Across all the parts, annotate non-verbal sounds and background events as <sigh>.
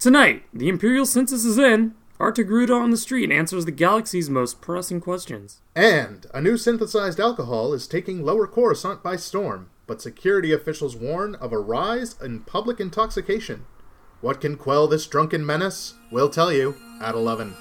Tonight, the Imperial census is in. Artagruda on the street answers the galaxy's most pressing questions. And a new synthesized alcohol is taking Lower Coruscant by storm, but security officials warn of a rise in public intoxication. What can quell this drunken menace? We'll tell you at 11.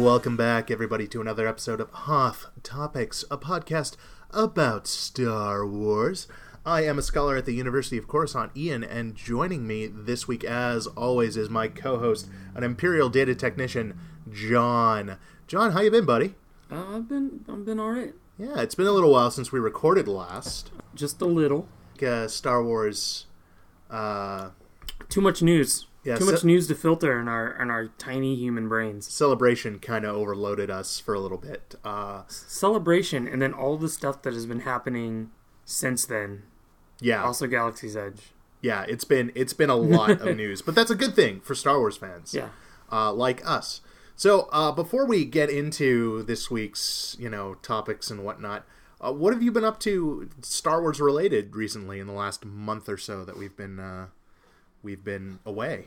Welcome back, everybody, to another episode of Hoth Topics, a podcast about Star Wars. I am a scholar at the University of Coruscant, Ian, and joining me this week, as always, is my co-host, an Imperial data technician, John. John, how you been, buddy? Uh, I've been, I've been all right. Yeah, it's been a little while since we recorded last. Just a little. Uh, Star Wars. Uh, Too much news. Yeah, Too much news to filter in our in our tiny human brains. celebration kind of overloaded us for a little bit. Uh, Celebration, and then all the stuff that has been happening since then. Yeah, Also, Galaxy's Edge. yeah, it's been it's been a lot of <laughs> news, but that's a good thing for Star Wars fans. Yeah. uh, like us. So uh, before we get into this week's you know topics and whatnot, uh, what have you been up to Star Wars related recently in the last month or so that we've been uh, we've been away?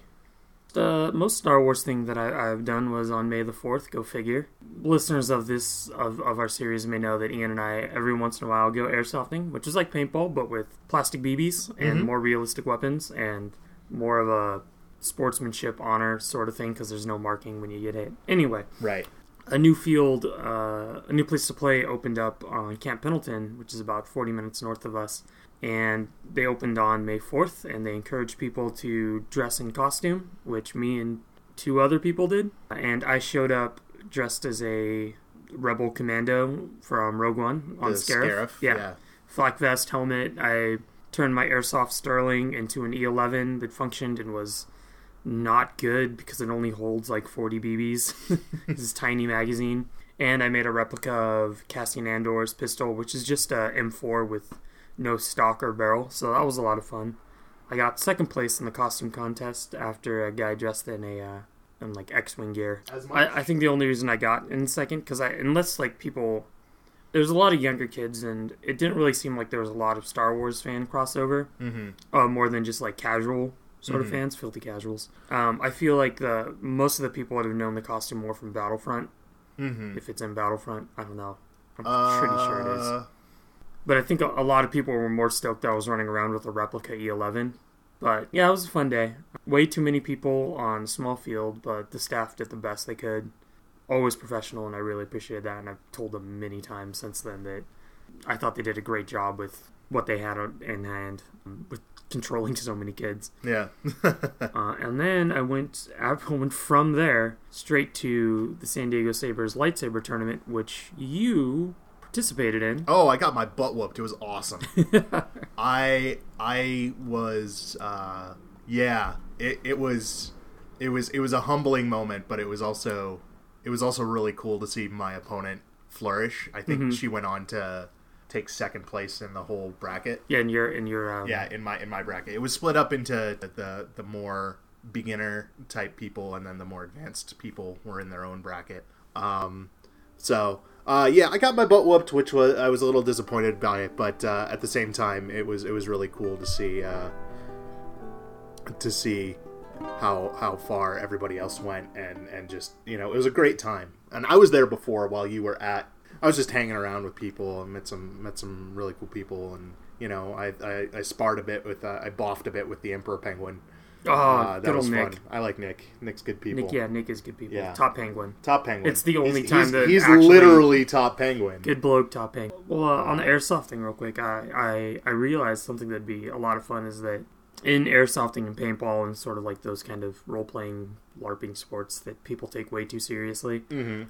The most Star Wars thing that I, I've done was on May the Fourth. Go figure. Listeners of this of, of our series may know that Ian and I every once in a while go airsofting, which is like paintball but with plastic BBs and more realistic weapons and more of a sportsmanship honor sort of thing because there's no marking when you get hit. Anyway, Right. a new field, uh, a new place to play opened up on Camp Pendleton, which is about 40 minutes north of us. And they opened on May 4th, and they encouraged people to dress in costume, which me and two other people did. And I showed up dressed as a rebel commando from Rogue One on The Scarif. Scarif, Yeah. yeah. Flak vest, helmet. I turned my airsoft Sterling into an E11 that functioned and was not good because it only holds like 40 BBs. <laughs> this is tiny magazine. And I made a replica of Cassian Andor's pistol, which is just a M4 with no stock or barrel. So that was a lot of fun. I got second place in the costume contest after a guy dressed in a uh, in like X-wing gear. As much- I, I think the only reason I got in second because I unless like people there's a lot of younger kids and it didn't really seem like there was a lot of Star Wars fan crossover Mm-hmm. uh, more than just like casual sort of fans, filthy casuals. Um, I feel like the most of the people would have known the costume more from Battlefront. Mm-hmm. If it's in Battlefront, I don't know. I'm pretty sure it is. But I think a, a lot of people were more stoked that I was running around with a replica E11. But yeah, it was a fun day. Way too many people on a small field, but the staff did the best they could. Always professional, and I really appreciated that. And I've told them many times since then that I thought they did a great job with what they had in hand um, with controlling <laughs> so many kids. Yeah. <laughs> Uh, and then I went, <laughs> I went from there straight to the San Diego Sabres lightsaber tournament, which you participated in. oh, I got my butt whooped. It was awesome. <laughs> I I was uh yeah, it, it was it was it was a humbling moment, but it was also it was also really cool to see my opponent flourish. I think she went on to take second place in the whole bracket. Yeah, in your in your um, Yeah, in my in my bracket. It was split up into the the more beginner type people and then the more advanced people were in their own bracket. Um so uh, yeah, I got my butt whooped, which was I was a little disappointed by it, but uh, at the same time, it was it was really cool to see uh, to see how how far everybody else went, and and just you know it was a great time. And I was there before while you were at. I was just hanging around with people and met some met some really cool people, and you know I I, I sparred a bit with uh, I boffed a bit with the Emperor Penguin. Oh, Uh, that was Nick. fun. I like Nick. Nick's good people. Nick, yeah, Nick is good people. Yeah. Top penguin. Top Penguin. It's the only He's- time he's, that he's literally top Penguin. Good bloke, top penguin. Well, uh, on the airsofting, real quick, I, I I realized something that'd be a lot of fun is that in airsofting and paintball and sort of like those kind of role playing LARPing sports that people take way too seriously. Mm-hmm.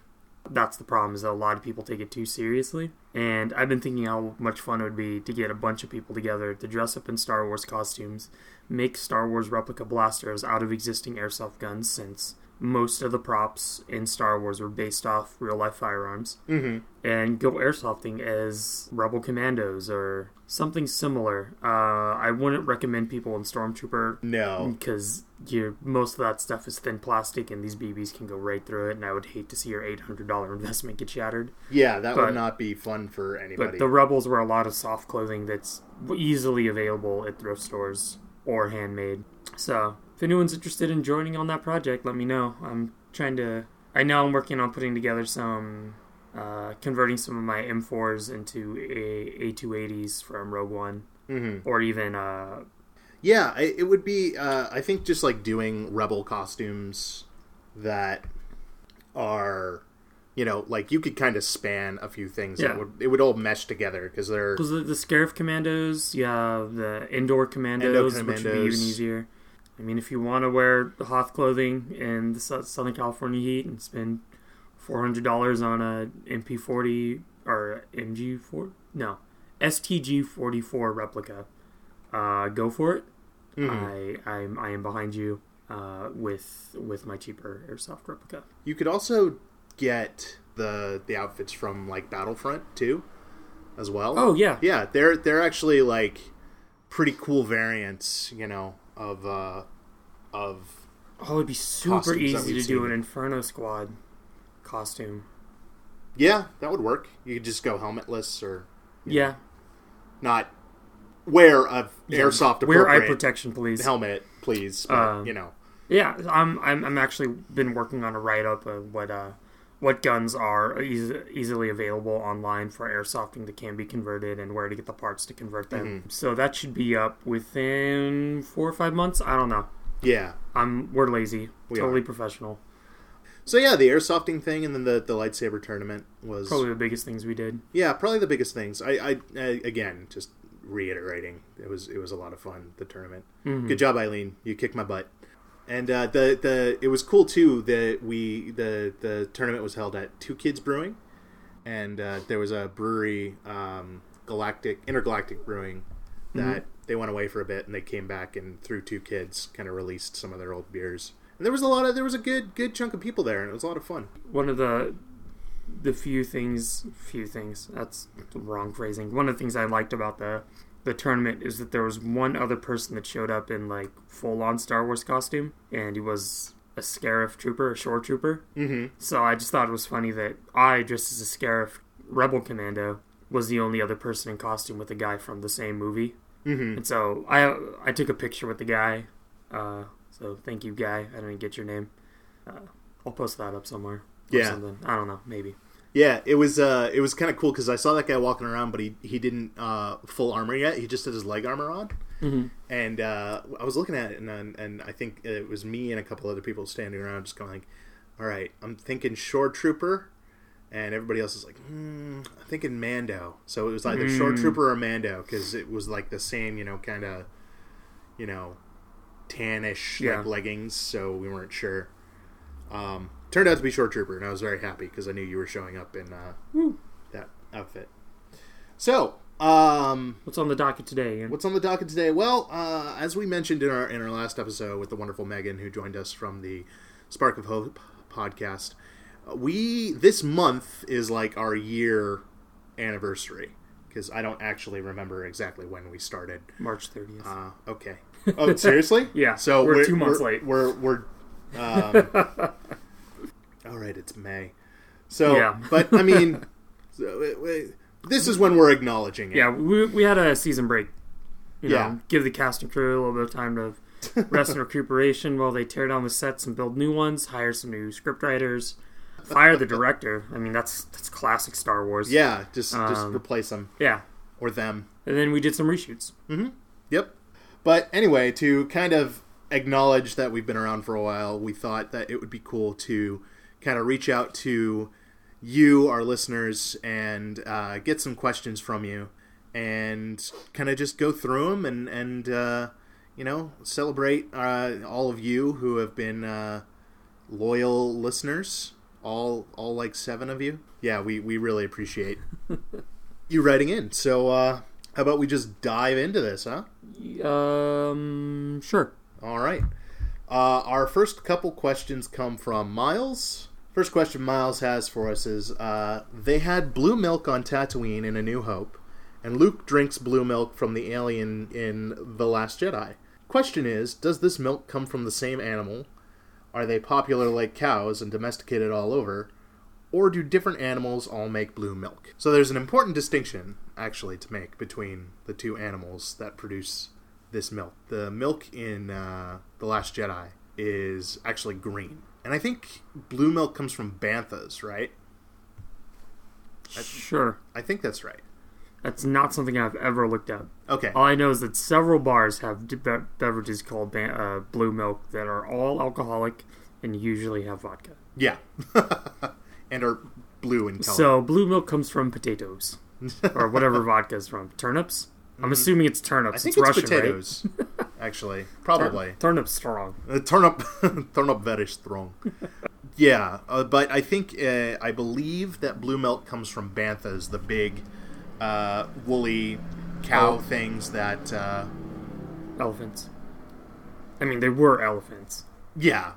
That's the problem is that a lot of people take it too seriously. And I've been thinking how much fun it would be to get a bunch of people together to dress up in Star Wars costumes, make Star Wars replica blasters out of existing airsoft guns since most of the props in Star Wars were based off real life firearms Mm-hmm. and go airsofting as Rebel Commandos or something similar. Uh, I wouldn't recommend people in Stormtrooper No. because you most of that stuff is thin plastic and these BBs can go right through it. And I would hate to see your eight hundred dollar <laughs> investment get shattered. Yeah, that But- would not be fun for anybody. But the Rebels wear a lot of soft clothing that's easily available at thrift stores or handmade. So if anyone's interested in joining on that project, let me know. I'm trying to. I know I'm working on putting together some, uh, converting some of my M4s into a A280s from Rogue One, Mm-hmm. or even uh, Yeah, it, would be. Uh, I think just like doing rebel costumes that are, you know, like you could kind of span a few things. Yeah. That would, it would all mesh together because they're. because the, the Scarif Commandos, you have the Endor Commandos, which would be even easier. I mean, if you want to wear the Hoth clothing in the Southern California heat and spend four hundred dollars on a MP40 or MG4, no, STG forty four replica, uh, go for it. Mhm. I I'm, I am behind you uh, with with my cheaper airsoft replica. You could also get the the outfits from like Battlefront too, as well. Oh yeah, yeah, they're they're actually like pretty cool variants, you know, of uh of oh it'd be super easy to do seen. an Inferno Squad costume. yeah, that would work. You could just go helmetless or Yeah, not wear a Yeah, airsoft Wear eye protection, please. helmet, please. But, Uh, you know, Yeah, I'm I'm I'm actually been working on a write up of what uh what guns are eas- easily available online for airsofting that can be converted and where to get the parts to convert them. Mm-hmm. So that should be up within four or five months. I don't know. yeah. I'm we're lazy, We totally are. professional. So yeah, the airsofting thing and then the the lightsaber tournament was Probably the biggest things we did. yeah probably the biggest things. I, I, I again just reiterating it was it was a lot of fun the tournament. Mhm. Good job, Eileen. You kicked my butt. And uh, the the it was cool too that we the the tournament was held at Two Kids Brewing, and uh, there was a brewery, um, Galactic Intergalactic Brewing, that they went away for a bit and they came back and through Two Kids kind of released some of their old beers. And there was a lot of there was a good good chunk of people there and it was a lot of fun. One of the the few things few things that's the wrong phrasing. One of the things I liked about the the tournament is that there was one other person that showed up in like full on Star Wars costume and he was a Scarif trooper, a shore trooper. Mm-hmm. So I just thought it was funny that I, dressed as a Scarif rebel commando, was the only other person in costume with a guy from the same movie. Mm-hmm. And so I I took a picture with the guy. Uh, so thank you, guy. I didn't get your name. Uh, I'll post that up somewhere. or Yeah. something. I don't know. Maybe. Yeah, it was uh, it was kind of cool because I saw that guy walking around, but he he didn't uh, full armor yet. He just had his leg armor on, Mm-hmm. and uh, I was looking at it, and and I think it was me and a couple other people standing around, just going like, "All right, I'm thinking Shore Trooper," and everybody else is like, hmm, "I'm thinking Mando." So it was either Shore Mm. Trooper or Mando because it was like the same, you know, kind of, you know, tannish Yeah. like leggings. So we weren't sure. Um, turned out to be Shore Trooper, and I was very happy because I knew you were showing up in uh, Woo. that outfit. So, um, What's on the docket today? Ian? what's on the docket today? Well, uh, as we mentioned in our in our last episode with the wonderful Megan, who joined us from the Spark of Hope podcast, uh, we this month is like our year anniversary because I don't actually remember exactly when we started. March 30th. Uh, okay. Oh, seriously? <laughs> Yeah, So we're we're, two months we're- late. We're we're. Um, <laughs> all right, it's May. So, Yeah. <laughs> but I mean, so, it- it- this is when we're acknowledging it. yeah, we, we had a season break. You know, Yeah. give the cast and crew a little bit of time to <laughs> rest and recuperation while they tear down the sets and build new ones, hire some new scriptwriters, fire the director. I mean, that's that's classic Star Wars. Yeah, just just Um, replace them Yeah. or them. And then we did some reshoots. Yep. But anyway, to kind of acknowledge that we've been around for a while, we thought that it would be cool to kind of reach out to you, our listeners, and uh, get some questions from you, and kind of just go through them and and uh, you know celebrate uh, all of you who have been uh, loyal listeners. All all like seven of you. Yeah, we we really appreciate <laughs> you writing in. So uh, how about we just dive into this, huh? Um, sure. All right. Uh, our first couple questions come from Miles. First question Miles has for us is uh, They had blue milk on Tatooine in A New Hope, and Luke drinks blue milk from the alien in The Last Jedi. Question is Does this milk come from the same animal? Are they popular like cows and domesticated all over? Or do different animals all make blue milk? So there's an important distinction, actually, to make between the two animals that produce this milk. The milk in uh, the Last Jedi is actually green, and I think blue milk comes from banthas, right? Sure. I think that's right. That's not something I've ever looked up. Okay. All I know is that several bars have be- beverages called ba- uh, blue milk that are all alcoholic and usually have vodka. Yeah. <laughs> and are blue in color. So blue milk comes from potatoes <laughs> or whatever vodka is from. Turnips. I'm assuming it's turnips. Mm-hmm. I think it's, it's, Russian, potatoes. <laughs> actually, probably. Tur- turnip strong. Uh, turn up, <laughs> turn up very strong. <laughs> yeah, uh, but I think uh, I believe that blue milk comes from banthas, the big uh, woolly cow Oh. things that. Uh, Elephants. I mean, they were elephants. yeah,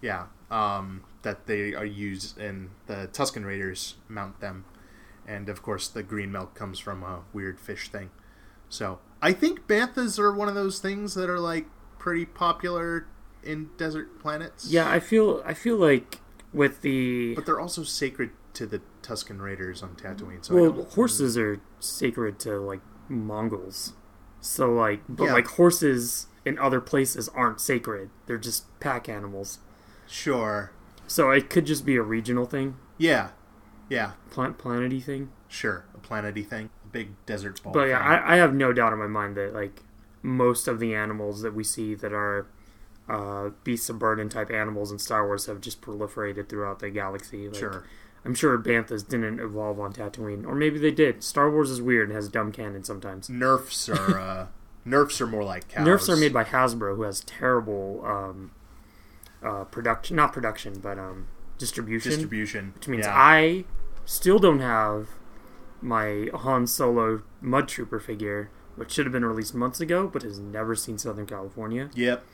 yeah, um, that they are used in the Tusken Raiders mount them, and of course the green milk comes from a weird fish thing. So I think banthas are one of those things that are like pretty popular in desert planets. Yeah, I feel I feel like with the But they're also sacred to the Tusken Raiders on Tatooine. So well, horses are sacred to like Mongols. So like, but Yeah. like horses in other places aren't sacred. They're just pack animals. Sure. So it could just be a regional thing, Yeah. Yeah. plant planety thing. Sure. A planety thing. Big desert ball. But yeah. I, I have no doubt in my mind that like most of the animals that we see that are uh, beasts of burden type animals in Star Wars have just proliferated throughout the galaxy. Like, sure. I'm sure banthas didn't evolve on Tatooine, or maybe they did. Star Wars is weird and has dumb canon sometimes. Nerfs are uh, <laughs> nerfs are more like cows. Nerfs are made by Hasbro, who has terrible um, uh, production, not production, but um, distribution. distribution, Which means yeah. I still don't have my Han Solo Mud Trooper figure, which should have been released months ago, but has never seen Southern California. Yep.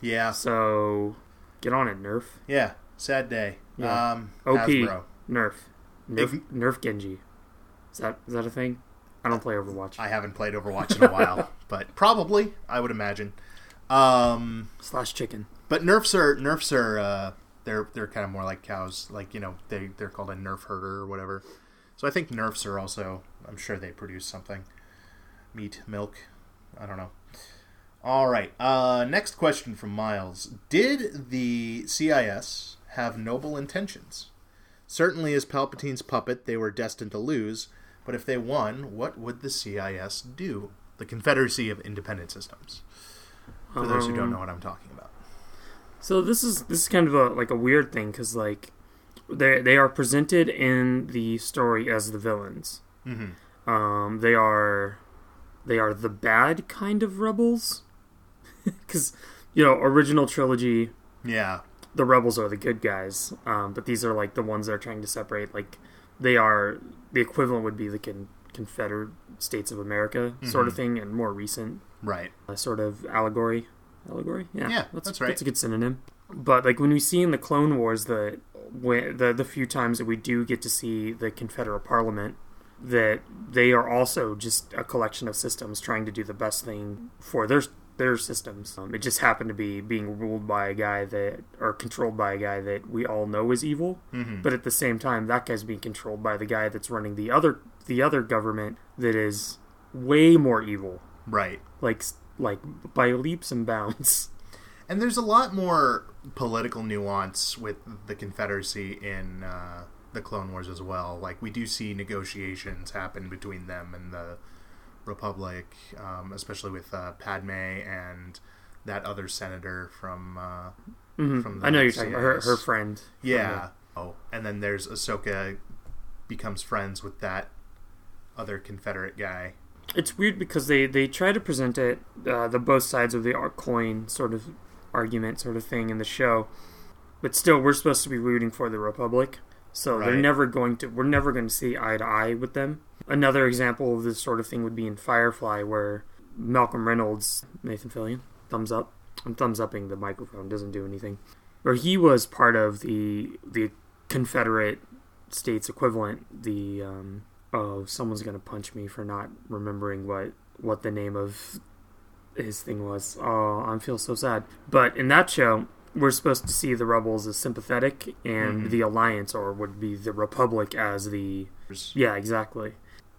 Yeah. So get on it, Nerf. Yeah. Sad day. Yeah. Um, OP. Hasbro. Nerf. Nerf, If- Nerf Genji. Is that is that a thing? I don't play Overwatch. I haven't played Overwatch in a while, <laughs> but probably I would imagine. Um, Slash chicken. but nerfs are nerfs are uh, they're they're kind of more like cows. Like you know they they're called a nerf herder or whatever. So I think nerfs are also. I'm sure they produce something. Meat, milk. I don't know. All right. Uh, next question from Miles. Did the CIS have noble intentions? Certainly, as Palpatine's puppet, they were destined to lose. But if they won, what would the CIS do? The Confederacy of Independent Systems. For those who don't Um, know what I'm talking about. So this is this is kind of a like a weird thing because like they they are presented in the story as the villains. Mm-hmm. Um, they are they are the bad kind of rebels <laughs> because you know original trilogy Yeah. the rebels are the good guys, um, but these are like the ones that are trying to separate. Like they are the equivalent would be the con- Confederate States of America sort of Mhm. thing, and more recent Right. uh, sort of allegory. Allegory, yeah, Yeah, that's right. That's a good synonym. But like when we see in the Clone Wars the when, the the few times that we do get to see the Confederate Parliament, that they are also just a collection of systems trying to do the best thing for their their systems. Um, it just happened to be being ruled by a guy that or controlled by a guy that we all know is evil. Mm-hmm. But at the same time, that guy's being controlled by the guy that's running the other the other government that is way more evil Right. like like by leaps and bounds. <laughs> And there's a lot more political nuance with the Confederacy in uh, the Clone Wars as well. Like we do see negotiations happen between them and the Republic, um, especially with uh, Padme and that other senator from uh, Mhm. From the I know you're talking about her, her friend. yeah. Oh, and then there's Ahsoka becomes friends with that other Confederate guy. It's weird because they they try to present it uh, the both sides of the ar- coin sort of argument sort of thing in the show, but still we're supposed to be rooting for the Republic. So they're never going to we're never going to see eye to eye with them. Another example of this sort of thing would be in Firefly where Malcolm Reynolds, Nathan Fillion, thumbs up. I'm thumbs upping the microphone, doesn't do anything. Where he was part of the the Confederate States equivalent, the um, oh, someone's gonna punch me for not remembering what what the name of his thing was. Oh, I feel so sad. But in that show, we're supposed to see the rebels as sympathetic and Mhm. the alliance, or would be the republic, as the yeah, exactly.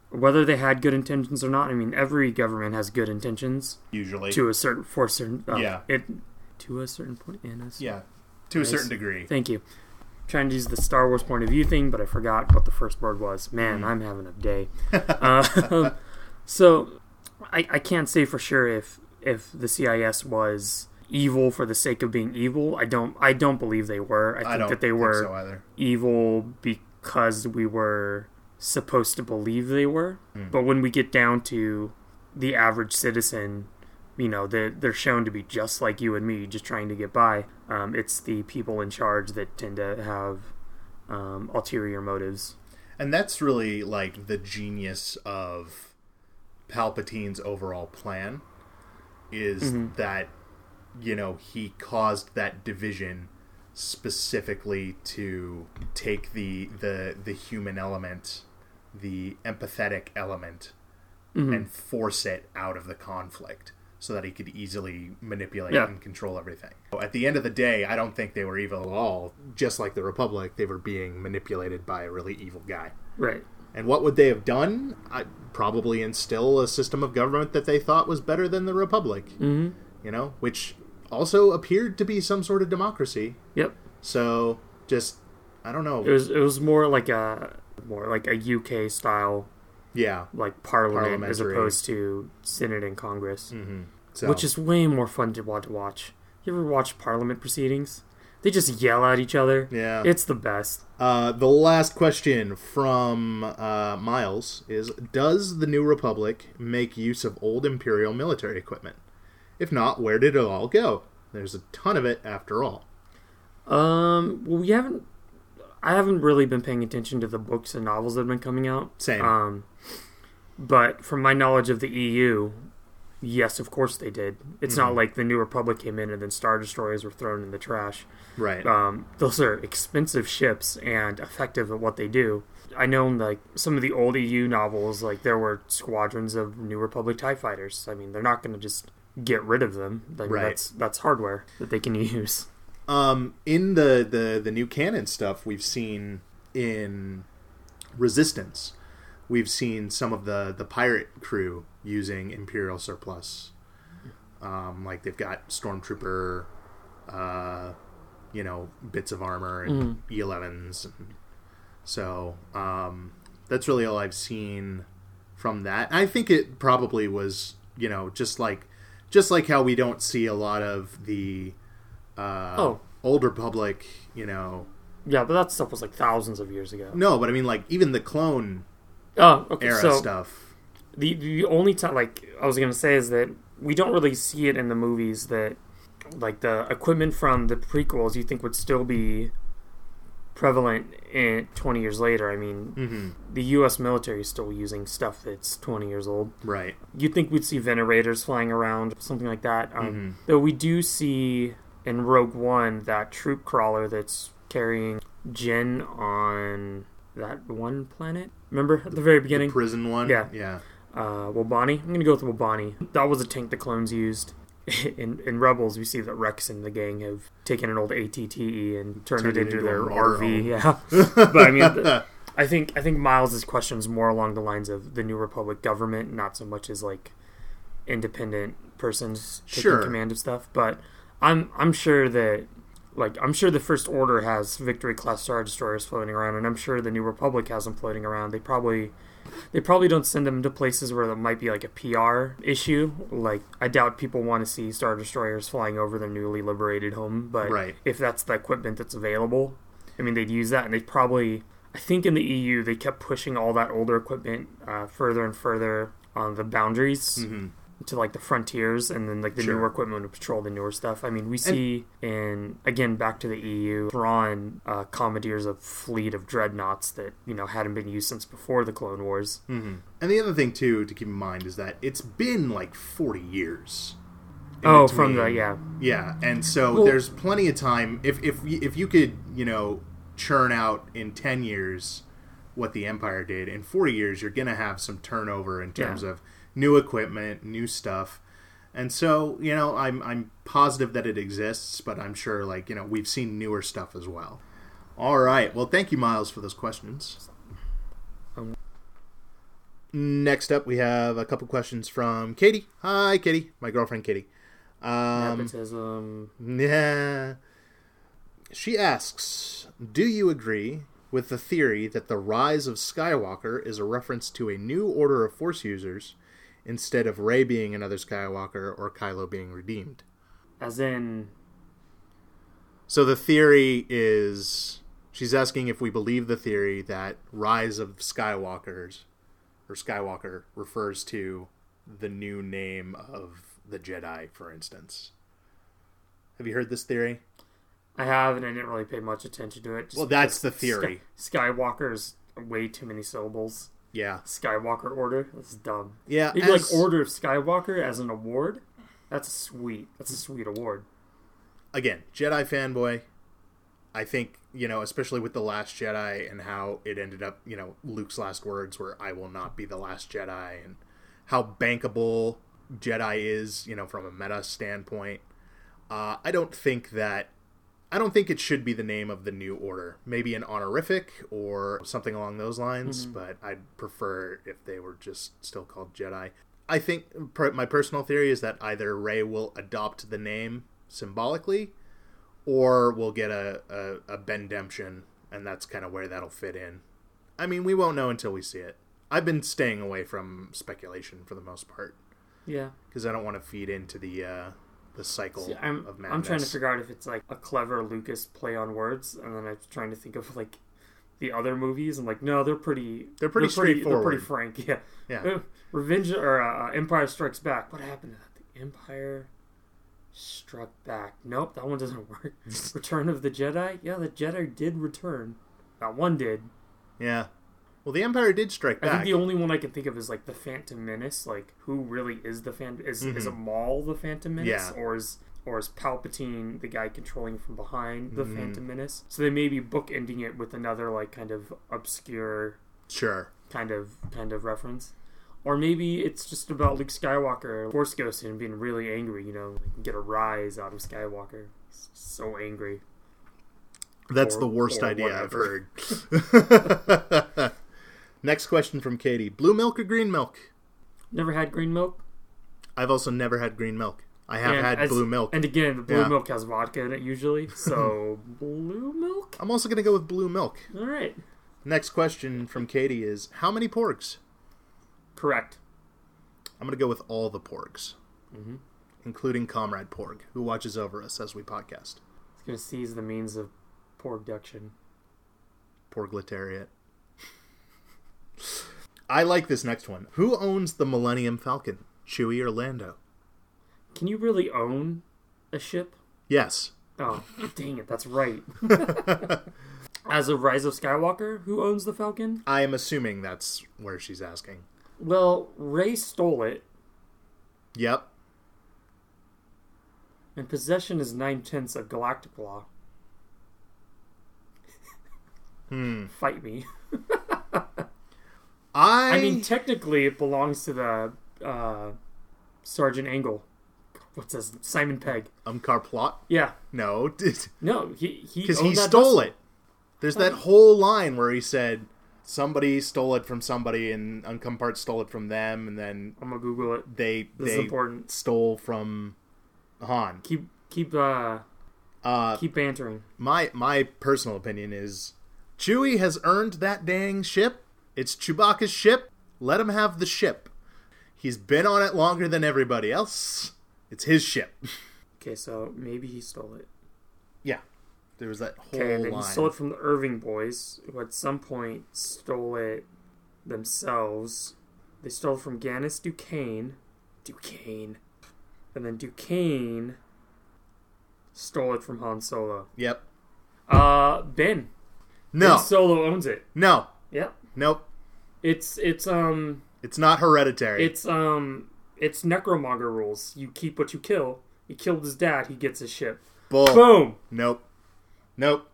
whether they had good intentions or not. I mean, every government has good intentions Usually, to a certain for certain uh, Yeah. it to a certain point in us. yeah, to a certain degree. Thank you. Trying to use the Star Wars point of view thing, but I forgot what the first word was. Man, I'm having a day. uh, <laughs> <laughs> so I, I can't say for sure if if the CIS was evil for the sake of being evil. I don't I don't believe they were. I think I that they were so evil because we were supposed to believe they were. Hmm. But when we get down to the average citizen, you know, they're, they're shown to be just like you and me, just trying to get by. Um, it's the people in charge that tend to have um, ulterior motives. And that's really like the genius of Palpatine's overall plan is mm-hmm. that you know he caused that division specifically to take the the the human element, the empathetic element mm-hmm. and force it out of the conflict so that he could easily manipulate Yeah. and control everything. At the end of the day, I don't think they were evil at all. Just like the Republic, they were being manipulated by a really evil guy. Right. And what would they have done? I, probably instill a system of government that they thought was better than the Republic. Mm-hmm. You know, which also appeared to be some sort of democracy. Yep. So just, I don't know. It was it was more like a more like a UK style yeah. like parliament as opposed to Senate and Congress, hmm So, which is way more fun to want to watch. You ever watch Parliament proceedings? They just yell at each other. yeah. It's the best. Uh, the last question from uh, Miles is Does the New Republic make use of old Imperial military equipment? If not, where did it all go? There's a ton of it after all. Um, well, we haven't. I haven't really been paying attention to the books and novels that have been coming out. Same. Um, but from my knowledge of the EU, yes, of course they did. It's not like the New Republic came in and then Star Destroyers were thrown in the trash. Right. Um, those are expensive ships and effective at what they do. I know, in, like some of the old EU novels, like there were squadrons of New Republic Tie fighters. I mean, they're not going to just get rid of them. Like, Right. That's that's hardware that they can <laughs> use. Um, in the, the the new canon stuff, we've seen in Resistance, we've seen some of the the pirate crew using Imperial surplus. Um, like they've got stormtrooper, uh, you know, bits of armor and E11s. And so um, that's really all I've seen from that. I think it probably was, you know, just like just like how we don't see a lot of the uh, Oh. old Republic, you know. Yeah, but that stuff was like thousands of years ago. No, but I mean, like even the clone Oh, okay. era so stuff. the the only time, like I was gonna say, is that we don't really see it in the movies that, like the equipment from the prequels, you think would still be prevalent in 20 years later. I mean, hmm the U.S. military is still using stuff that's 20 years old. Right. You'd think we'd see Venators flying around, something like that. Um, Mhm. Though we do see in Rogue One that troop crawler that's carrying Jyn on that one planet. Remember at the very beginning? Prison one. Yeah. Yeah. uh, Wobani. I'm gonna go with Wobani. That was a tank the clones used. <laughs> In, in Rebels, we see that Rex and the gang have taken an old ATTE and turned, Turned it into into their RV. <laughs> Yeah, <laughs> but I mean, I think I think Miles's question is more along the lines of the New Republic government, not so much as like independent persons taking Sure. command of stuff. But I'm I'm sure that like I'm sure the First Order has Victory class star destroyers floating around, and I'm sure the New Republic has them floating around. They probably they probably don't send them to places where there might be like a PR issue. Like I doubt people want to see star destroyers flying over their newly liberated home, but Right. if that's the equipment that's available, I mean they'd use that, and they probably I think in the EU they kept pushing all that older equipment uh, further and further on the boundaries Mhm. To like the frontiers, and then like the Sure. newer equipment to patrol the newer stuff. I mean, we see in again back to the EU, Thrawn uh, commandeers a fleet of dreadnoughts that you know hadn't been used since before the Clone Wars. Mhm. And the other thing too to keep in mind is that it's been like 40 years. Oh, from the yeah, Yeah, and so Well- there's plenty of time. If if if you could, you know, churn out in ten years what the Empire did, in forty years you're gonna have some turnover in terms Yeah. of new equipment, new stuff. And so, you know, I'm I'm positive that it exists, but I'm sure like, you know, we've seen newer stuff as well. All right. Well, thank you Miles for those questions. Next up, we have a couple questions from Katie. Hi, Katie, my girlfriend Katie. Um, Nepotism. yeah. She asks, "Do you agree with the theory that the rise of Skywalker is a reference to a new order of Force users instead of Rey being another Skywalker or Kylo being redeemed?" As in, So the theory is she's asking if we believe the theory that Rise of Skywalkers or Skywalker refers to the new name of the Jedi, for instance. Have you heard this theory? I have, and I didn't really pay much attention to it. Well, that's the theory. Sky, Skywalker's way too many syllables. Yeah. Skywalker Order. That's dumb. Yeah. Maybe as- like Order of Skywalker as an award. That's a sweet. That's a sweet award. again, Jedi fanboy. I think, you know, especially with The Last Jedi and how it ended up, you know, Luke's last words were, I will not be the last Jedi, and how bankable Jedi is, you know, from a meta standpoint. Uh, I don't think that. I don't think it should be the name of the new order. Maybe an honorific or something along those lines, but I'd prefer if they were just still called Jedi. I think my personal theory is that either Rey will adopt the name symbolically, or we'll get a, a, a Bendemption, and that's kind of where that'll fit in. I mean, we won't know until we see it. I've been staying away from speculation for the most part Yeah. because I don't want to feed into the uh, the cycle See, I'm of madness. I'm trying to figure out if it's like a clever Lucas play on words, and then I'm trying to think of like the other movies. I'm like, no, they're pretty. They're pretty They're pretty straightforward. frank. <laughs> Yeah. Yeah. Uh, Revenge or uh, Empire Strikes Back. What happened to that? The Empire Struck Back. Nope, that one doesn't <laughs> work. <laughs> Return of the Jedi. Yeah, the Jedi did return. That one did. Yeah. Well, the Empire did strike back. I think the only one I can think of is like the Phantom Menace. Like, who really is the Phantom? Is is a Maul the Phantom Menace, Yeah. or is or is Palpatine the guy controlling from behind the Mm-hmm. Phantom Menace? So they may be bookending it with another like kind of obscure Sure. kind of kind of reference. Or maybe it's just about Luke Skywalker, Force Ghost, and being really angry. You know, like, get a rise out of Skywalker. He's so angry. That's Or- the worst or idea I've whatever. heard. <laughs> <laughs> Next question from Katie: Blue milk or green milk? Never had green milk. I've also never had green milk. I have And had as- blue milk. And again, the blue Yeah. milk has vodka in it usually. <laughs> So blue milk. I'm also going to go with blue milk. All right, Next question from Katie is: How many porgs? correct. I'm going to go with all the porgs, Mhm. including Comrade Porg, who watches over us as we podcast. It's gonna seize the means of porgduction. Porglitariat. I like this next one. Who owns the Millennium Falcon? Chewie or Lando? Can you really own a ship? Yes. Oh, dang it, that's right. <laughs> As of Rise of Skywalker, who owns the Falcon? I am assuming that's where she's asking. Well, Rey stole it, Yep. and possession is nine tenths of galactic law. Hmm. Fight me. <laughs> I, I mean, technically, it belongs to the uh, Sergeant Angel. What's his Simon Pegg? Unkar Plutt? Yeah, No, because <laughs> no, he he he owned that stole vessel. it. There's that whole line where he said somebody stole it from somebody, and Uncomfort stole it from them, and then I'm gonna Google it. they This is they important. stole from Han. Keep keep uh Uh, keep bantering. my my personal opinion is Chewie has earned that dang ship. It's Chewbacca's ship. Let him have the ship. He's been on it longer than everybody else. It's his ship. <laughs> Okay, so maybe he stole it. yeah. There was that whole Okay, and then line. he stole it from the Irving boys, who at some point stole it themselves. They stole it from Gannis Ducain. Ducain. And then Ducain stole it from Han Solo. Yep. Uh, Ben. No. Ben Solo owns it. No. Yep. Nope. It's it's um It's not hereditary. it's um it's necromonger rules. You keep what you kill. He killed his dad. He gets his ship. Bull. Boom. Nope. Nope.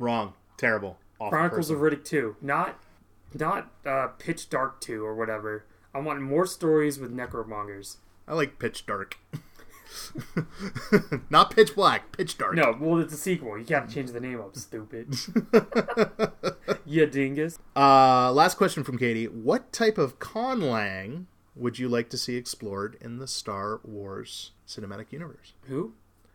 Wrong. Terrible. Awful Chronicles person. of Riddick 2. Not not uh, Pitch Dark 2 or whatever. I want more stories with necromongers. I like Pitch Dark. <laughs> <laughs> not Pitch Black. Pitch Dark. No, well, it's a sequel. You can't change the name up, stupid. <laughs> yeah, dingus. Uh, last question from Katie. What type of conlang would you like to see explored in the Star Wars cinematic universe? Who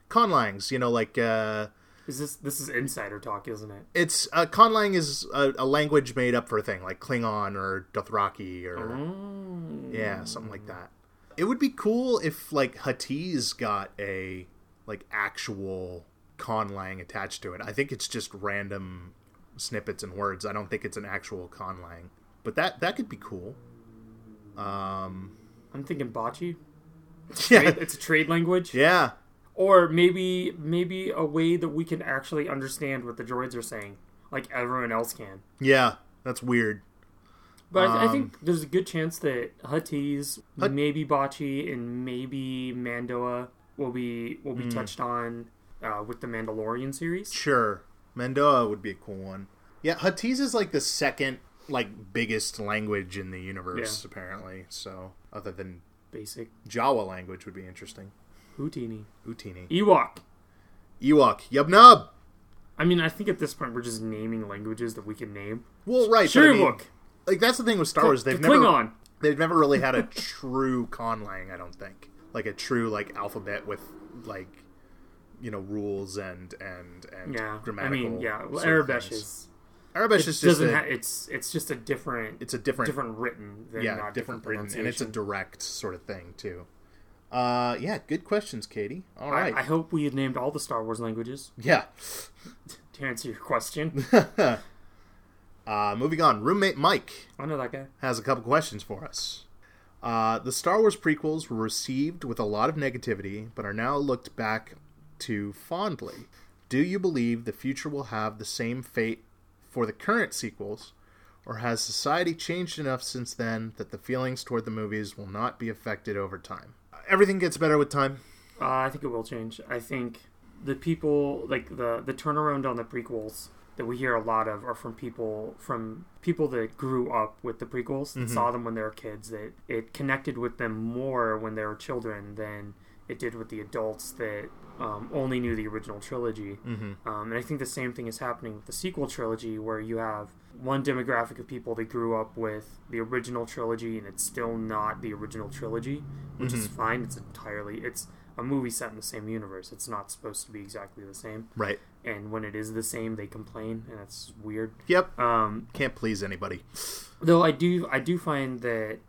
Conlangs, you know, like uh, is this? This is insider talk, isn't it? it's uh, conlang is a, a language made up for a thing like Klingon or Dothraki or Mm. yeah, something like that. It would be cool if like Huttese got a like actual conlang attached to it. I think it's just random snippets and words. I don't think it's an actual conlang, but that that could be cool. Um, I'm thinking bocce. <laughs> yeah, Trade- It's a trade language, yeah, or maybe maybe a way that we can actually understand what the droids are saying, like everyone else can. yeah. That's weird. But I, I Um, think there's a good chance that Huttese, Hut- maybe Bocce, and maybe Mandoa will be will be Hmm. touched on uh, with the Mandalorian series. Sure, Mandoa would be a cool one. Yeah, Huttese is like the second like biggest language in the universe apparently. So other than Basic Jawa language would be interesting. Houdini, Utini, Ewok. Ewok, Yubnub. I mean, I think at this point we're just naming languages that we can name. Well, right. but I Sure, mean, Ewok. like that's the thing with Star Wars. They've never Klingon. they've never really had a true conlang. I don't think like a true like alphabet with like you know rules and and and Yeah, I grammatical. mean, yeah. Well, sort of Aurebesh is Aurebesh it is just a, ha- it's it's just a different it's a different, different written than yeah not different written and it's a direct sort of thing too. Uh, yeah, good questions, Katie. All right, I, I hope we had named all the Star Wars languages yeah. <laughs> to answer your question. <laughs> Uh, moving on, roommate Mike I know that guy. has a couple questions for us. Uh, the Star Wars prequels were received with a lot of negativity, but are now looked back to fondly. Do you believe the future will have the same fate for the current sequels, or has society changed enough since then that the feelings toward the movies will not be affected over time? Everything gets better with time. Uh, I think it will change. I think the people like the the turnaround on the prequels that we hear a lot of are from people from people that grew up with the prequels that saw them when they were kids that it connected with them more when they were children than it did with the adults that um, only knew the original trilogy Mm-hmm. um, and I think the same thing is happening with the sequel trilogy, where you have one demographic of people that grew up with the original trilogy, and it's still not the original trilogy, which is fine. It's entirely it's a movie set in the same universe. It's not supposed to be exactly the same, Right. and when it is the same, they complain, and it's weird. Yep. Um, Can't please anybody. though I do I do find that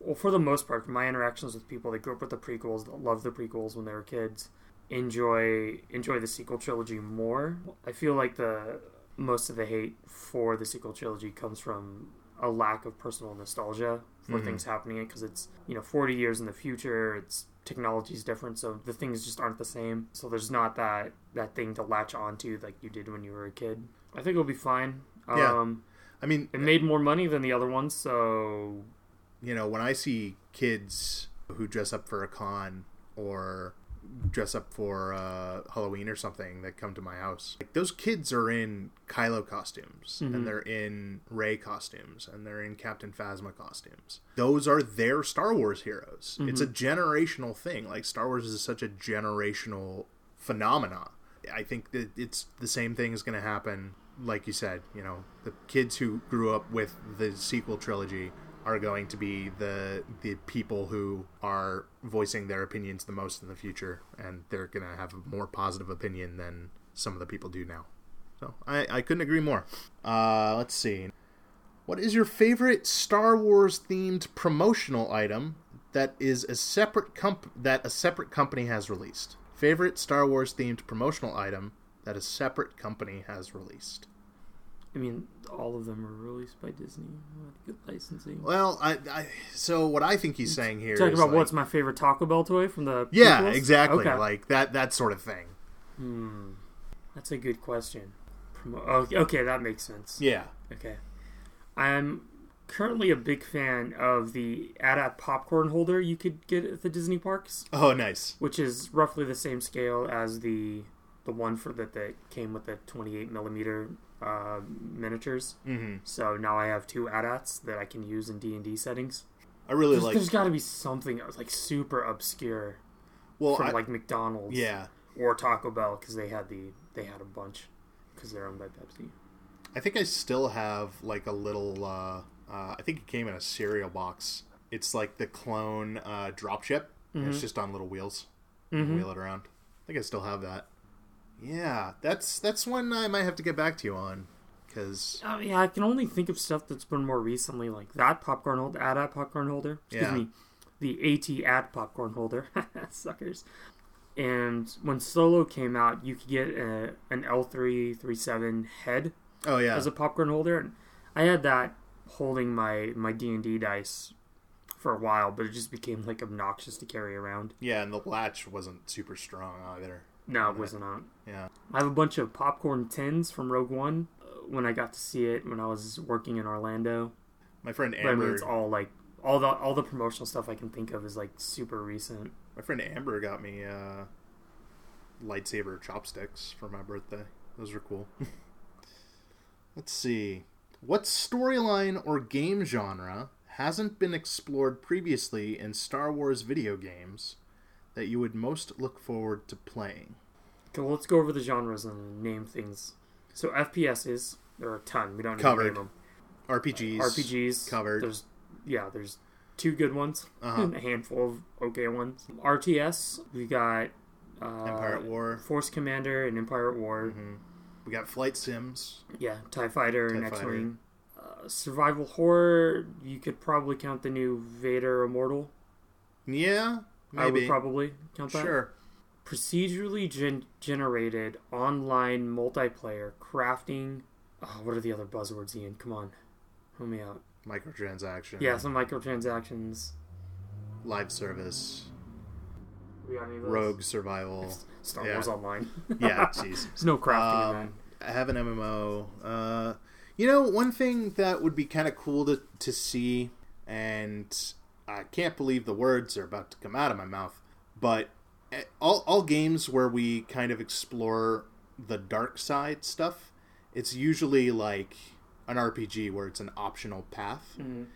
well, for the most part, my interactions with people that grew up with the prequels, that loved the prequels when they were kids, enjoy enjoy the sequel trilogy more. I feel like the most of the hate for the sequel trilogy comes from a lack of personal nostalgia for things happening because it's you know 40 years in the future it's technology's different so the things just aren't the same. So there's not that that thing to latch onto like you did when you were a kid. I think it'll be fine. Yeah. um I mean, it made more money than the other ones, so you know, when I see kids who dress up for a con or dress up for uh, Halloween or something that come to my house, like those kids are in Kylo costumes and they're in Rey costumes and they're in Captain Phasma costumes. Those are their Star Wars heroes. It's a generational thing. Like Star Wars is such a generational phenomena. I think that it's the same thing is going to happen. Like you said, you know, the kids who grew up with the sequel trilogy are going to be the the people who are voicing their opinions the most in the future, and they're going to have a more positive opinion than some of the people do now. So I, I couldn't agree more. Uh, let's see. What is your favorite Star Wars themed promotional item that is a separate comp- that a separate company has released? Favorite Star Wars themed promotional item that a separate company has released. I mean, all of them are released by Disney. Good licensing. Well, I, I so what I think he's saying here Talking is about like- what's my favorite Taco Bell toy from the yeah, prequels? exactly, Okay. like that that sort of thing. Hmm. That's a good question. Promo- okay, that makes sense. Yeah, Okay. I'm currently a big fan of the AT-AT popcorn holder you could get at the Disney parks, Oh, nice. which is roughly the same scale as the the one for that that came with the 28 millimeter uh, miniatures. hmm So now I have two AT-ATs that I can use in D and D settings. I really There's, like. there's got to be something like super obscure Well, from I- like McDonald's, yeah, or Taco Bell because they had the they had a bunch because they're owned by Pepsi. I think I still have like a little. Uh, uh, I think it came in a cereal box. It's like the clone uh, dropship. and It's just on little wheels. You Wheel it around. I think I still have that. Yeah, that's that's one I might have to get back to you on because Uh, yeah, I can only think of stuff that's been more recently, like that popcorn holder, AT-AT popcorn holder. Excuse Yeah. me, the AT-AT popcorn holder. <laughs> Suckers. And when Solo came out, you could get a, an L3-37 head oh yeah, as a popcorn holder. And I had that holding my my D and D dice for a while, but it just became like obnoxious to carry around. yeah, and the latch wasn't super strong either. No, it wasn't. Yeah, I have a bunch of popcorn tins from Rogue One uh, when I got to see it when I was working in Orlando. my friend But I mean, Amber, it's all like all the all the promotional stuff I can think of is like super recent. my friend Amber got me uh, lightsaber chopsticks for my birthday. Those are cool. <laughs> Let's see, what storyline or game genre hasn't been explored previously in Star Wars video games that you would most look forward to playing? Okay, well, let's go over the genres and name things. So FPSs, there are a ton. We don't need Covered. to name them. RPGs. RPGs covered. There's yeah, there's two good ones, Uh-huh. and <laughs> a handful of okay ones. RTS, we got uh, Empire at War. Force Commander, and Empire at War. hmm We got flight sims. Yeah, Tie Fighter and TIE X Wing. Uh, survival horror, you could probably count the new Vader Immortal. Yeah, I would probably count that. Sure. Procedurally gen- generated online multiplayer crafting. Oh, what are the other buzzwords, Ian? Come on, help me out. Microtransaction. Yeah, some microtransactions. Live service. We got any of those? Rogue survival. Star Yeah. Wars Online. <laughs> yeah, jeez. There's <laughs> no crafting in Um, I have an MMO. Uh, you know, one thing that would be kind of cool to, to see, and I can't believe the words are about to come out of my mouth, but all, all games where we kind of explore the dark side stuff, it's usually like an RPG where it's an optional path. Mhm.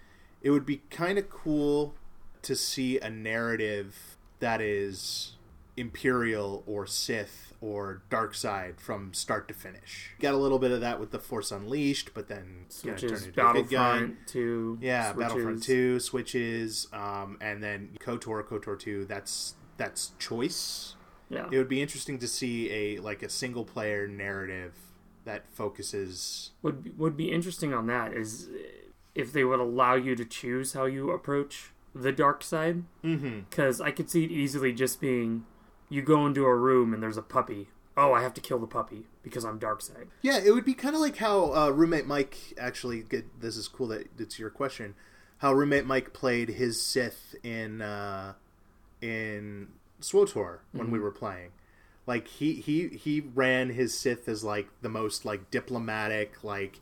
It would be kind of cool to see a narrative that is Imperial or Sith or Dark Side from start to finish. Got a little bit of that with the Force Unleashed, but then you know, Switches, turned into a good guy. Battlefront 2. Yeah, switches. Battlefront Two switches, um, and then Kotor, Kotor Two. That's that's choice. Yeah. It would be interesting to see a like a single player narrative that focuses. would be, would be interesting on that is if they would allow you to choose how you approach the dark side Mm-hmm. because i could see it easily just being you go into a room and there's a puppy oh i have to kill the puppy because i'm dark side Yeah, it would be kind of like how uh, roommate Mike actually. Get, this is cool that it's your question. How roommate Mike played his Sith in uh, in SWTOR when we were playing. Like he he he ran his Sith as like the most like diplomatic. Like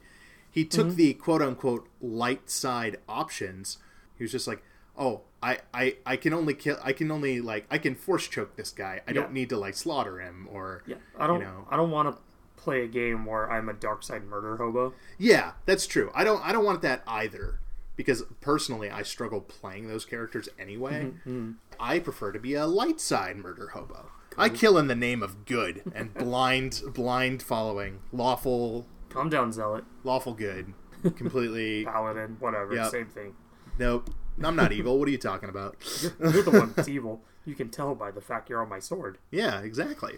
he took the quote unquote light side options. He was just like, oh, I, I, I can only kill. I can only like I can force choke this guy. I don't need to like slaughter him or yeah i don't know. i don't want to play a game where i'm a dark side murder hobo Yeah, that's true. I don't I don't want that either because personally I struggle playing those characters anyway. Mm-hmm, mm-hmm. I prefer to be a light side murder hobo. I kill in the name of good and <laughs> blind blind following, lawful calm down zealot lawful good. Completely <laughs> paladin whatever Yep. same thing nope. I'm not evil. What are you talking about? you're, you're the one that's evil you can tell by the fact you're on my sword Yeah, exactly.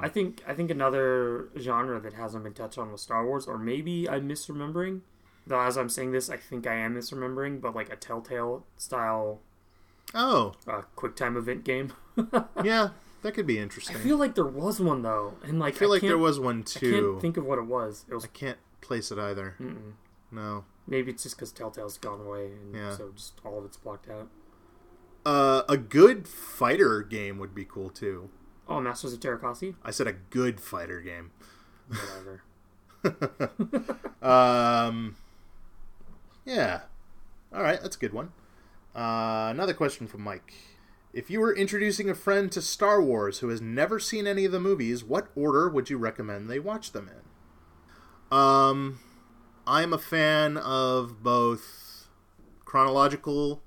I think I think another genre that hasn't been touched on with Star Wars, or maybe I'm misremembering. Though as I'm saying this, I think I am misremembering, but like a Telltale style Oh, uh, quick time event game. <laughs> yeah, that could be interesting. I feel like there was one though, and like I feel like there was one too. I can't think of what it was. It was I can't place it either. mm-mm. No. Maybe it's just because Telltale's gone away, and Yeah. so just all of it's blocked out. Uh, a good fighter game would be cool too. Oh, Masters of Teräs Käsi, I said a good fighter game. whatever. <laughs> <laughs> Um, yeah. All right, that's a good one. Uh, another question from Mike. If you were introducing a friend to Star Wars who has never seen any of the movies, what order would you recommend they watch them in? Um, I'm a fan of both chronological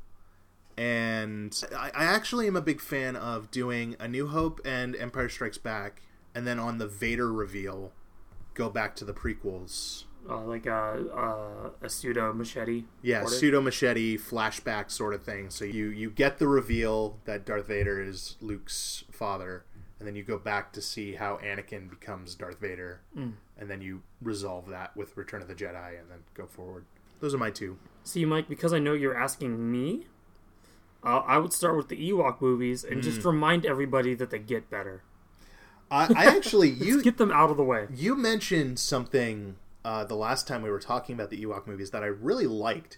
and I, I actually am a big fan of doing A New Hope and Empire Strikes Back, and then on the Vader reveal, go back to the prequels uh, like a, a a pseudo machete. Yeah, pseudo machete flashback sort of thing. So you you get the reveal that Darth Vader is Luke's father, and then you go back to see how Anakin becomes Darth Vader, Mm. and then you resolve that with Return of the Jedi, and then go forward. Those are my two. See, Mike, because I know you're asking me, uh, I would start with the Ewok movies and just Mm. remind everybody that they get better. I, I <laughs> actually you get them out of the way. you mentioned something uh, the last time we were talking about the Ewok movies that I really liked,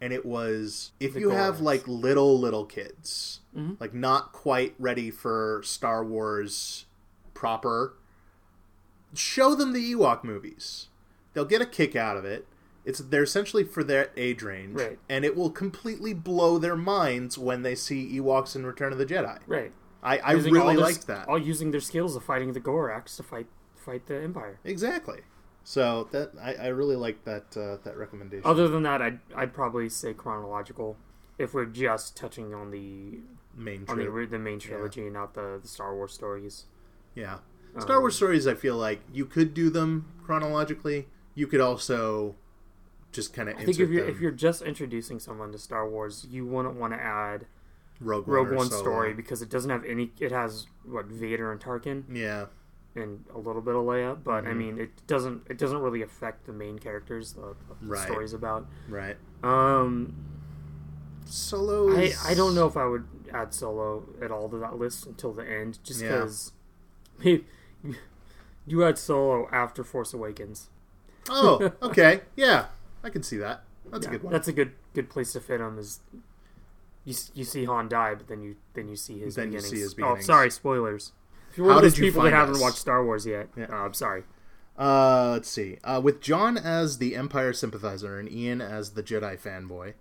and it was if The you have like little little kids, Mhm. like not quite ready for Star Wars proper, show them the Ewok movies. They'll get a kick out of it. It's they're essentially for their age range, Right. and it will completely blow their minds when they see Ewoks in Return of the Jedi. Right. I, I all really their- liked that. All using their skills of fighting the Gorax to fight fight the Empire. Exactly. So that I, I really like that uh, that recommendation. Other than that, I'd I'd probably say chronological. If we're just touching on the main on the, the main trilogy, not the, the Star Wars stories. Yeah. Star Wars Um, stories, I feel like you could do them chronologically. You could also just kind of I think if you're if you're just introducing someone to Star Wars, you wouldn't want to add Rogue One, Rogue One story because it doesn't have any. It has what Vader and Tarkin Yeah, and a little bit of Leia, but I Mhm. mean it doesn't it doesn't really affect the main characters the, the Right. story's about. right. Um, Solo. I I don't know if I would add Solo at all to that list until the end, just Yeah. because <laughs> you add Solo after Force Awakens. Oh, <laughs> okay. Yeah, I can see that. That's Yeah, a good one. That's a good good place to fit him. Is you you see Han die, but then you then you see his Then you see his Oh, sorry, spoilers. If you're one How of those people that haven't us? watched Star Wars yet, Yeah. uh, I'm sorry. Uh, let's see. Uh, with John as the Empire sympathizer and Ian as the Jedi fanboy,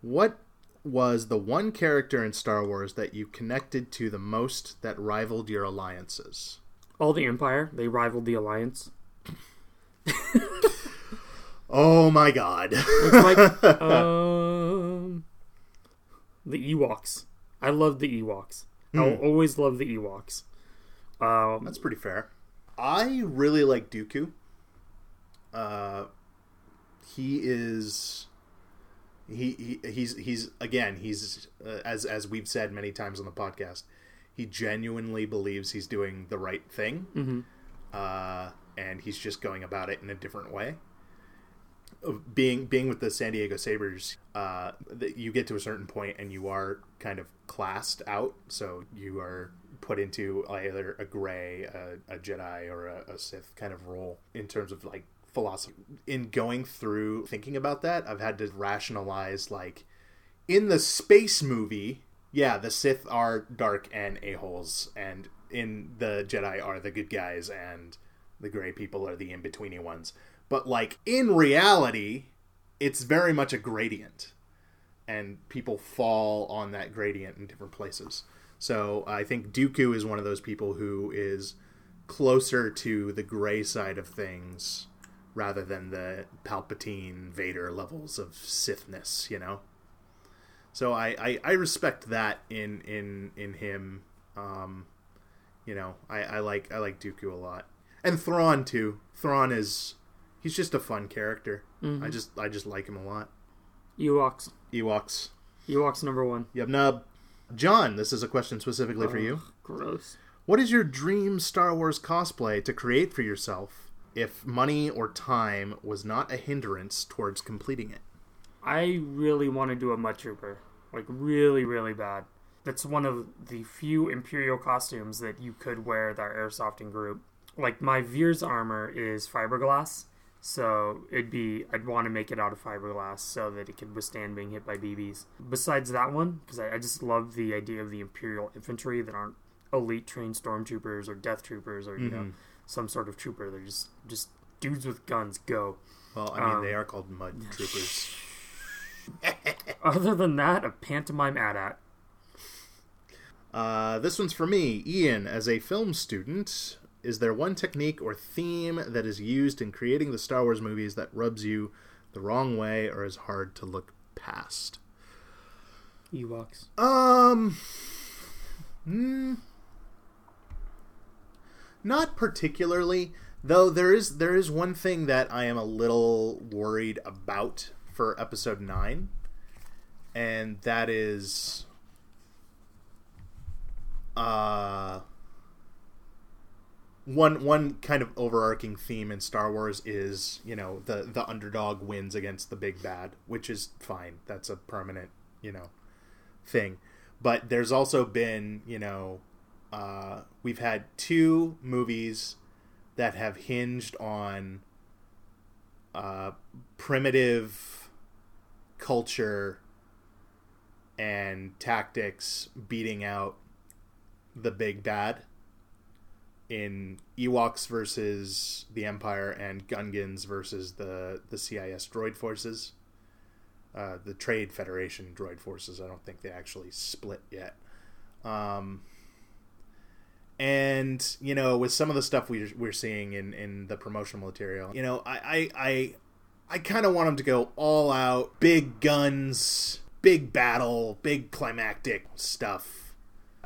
what was the one character in Star Wars that you connected to the most that rivaled your alliances? All the Empire, they rivaled the Alliance. Oh my god. It's like <laughs> um, the Ewoks. I love the Ewoks. I'll Hmm. always love the Ewoks. Um, That's pretty fair. I really like Dooku. Uh, he is he, he he's he's again he's uh, as as we've said many times on the podcast. He genuinely believes he's doing the right thing, mhm. uh, and he's just going about it in a different way. Uh, Being being with the San Diego Sabers, uh, you get to a certain point and you are kind of classed out. So you are put into either a gray, a, a Jedi, or a, a Sith kind of role in terms of like philosophy. In going through thinking about that, I've had to rationalize like in the space movie, yeah, the Sith are dark and a-holes, and in the Jedi are the good guys, and the gray people are the in-betweeny ones. But, like, in reality, it's very much a gradient, and people fall on that gradient in different places. So I think Dooku is one of those people who is closer to the gray side of things rather than the Palpatine Vader levels of Sithness, you know? So I, I, I respect that in in in him. Um, you know, I, I like I like Dooku a lot, and Thrawn too. Thrawn is he's just a fun character. Mhm. I just I just like him a lot. Ewoks. Ewoks. Ewoks number one. Yub nub. John, this is a question specifically for you. Gross. What is your dream Star Wars cosplay to create for yourself if money or time was not a hindrance towards completing it? I really want to do a Mud Trooper. Like, really, really bad. That's one of the few Imperial costumes that you could wear our airsofting group. Like, my Veer's armor is fiberglass, so it'd be, I'd want to make it out of fiberglass so that it could withstand being hit by BBs. Besides that one, because I, I just love the idea of the Imperial infantry that aren't elite trained stormtroopers or death troopers or, you know, Mhm. some sort of trooper. They're just, just dudes with guns, go. Well, I mean, Um, they are called mud <laughs> troopers. Other than that, a pantomime AT-AT. Uh, this one's for me, Ian. As a film student, is there one technique or theme that is used in creating the Star Wars movies that rubs you the wrong way or is hard to look past? Ewoks. Um, mm, not particularly. Though there is there is one thing that I am a little worried about for episode nine, and that is uh one one kind of overarching theme in Star Wars is you know the the underdog wins against the big bad, which is fine. That's a permanent you know thing. But there's also been you know uh, we've had two movies that have hinged on uh, primitive culture and tactics beating out the big bad in Ewoks versus the Empire and Gungans versus the the CIS droid forces. Uh, the Trade Federation droid forces. I don't think they actually split yet. Um, and you know, with some of the stuff we, we're seeing in, in the promotional material, you know, I I I, I kind of want them to go all out, big guns, big battle, big climactic stuff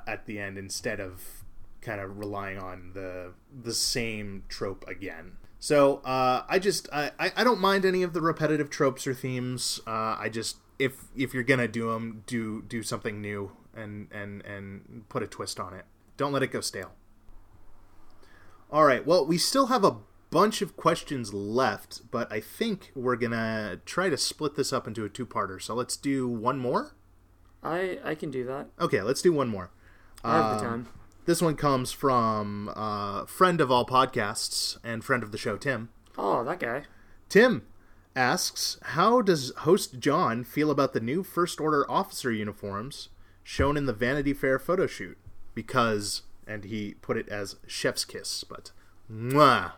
at the end instead of kind of relying on the the same trope again. So uh, I just I, I don't mind any of the repetitive tropes or themes. Uh, I just if if you're gonna do them, do do something new and and and put a twist on it. Don't let it go stale. All right. Well, we still have a bunch of questions left, but I think we're gonna try to split this up into a two-parter. So let's do one more. I I can do that. Okay, let's do one more. I have the time. This one comes from uh, friend of all podcasts and friend of the show, Tim. Oh, that guy. Tim asks, "How does host John feel about the new First Order officer uniforms shown in the Vanity Fair photo shoot?" Because, and he put it as chef's kiss, but mwah.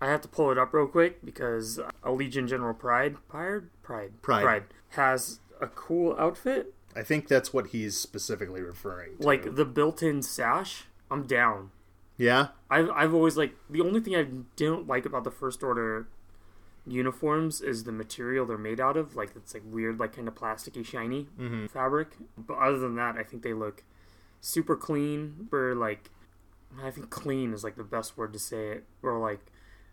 I have to pull it up real quick because Allegiant General Pryde, Pryde, Pryde, Pryde. has a cool outfit. I think that's what he's specifically referring to. Like the built-in sash. I'm down. yeah, I've I've always like the only thing I don't like about the First Order uniforms is the material they're made out of. Like it's like weird, like kind of plasticky, shiny mm-hmm. fabric. But other than that, I think they look super clean. Or like, I think clean is like the best word to say it. Or like,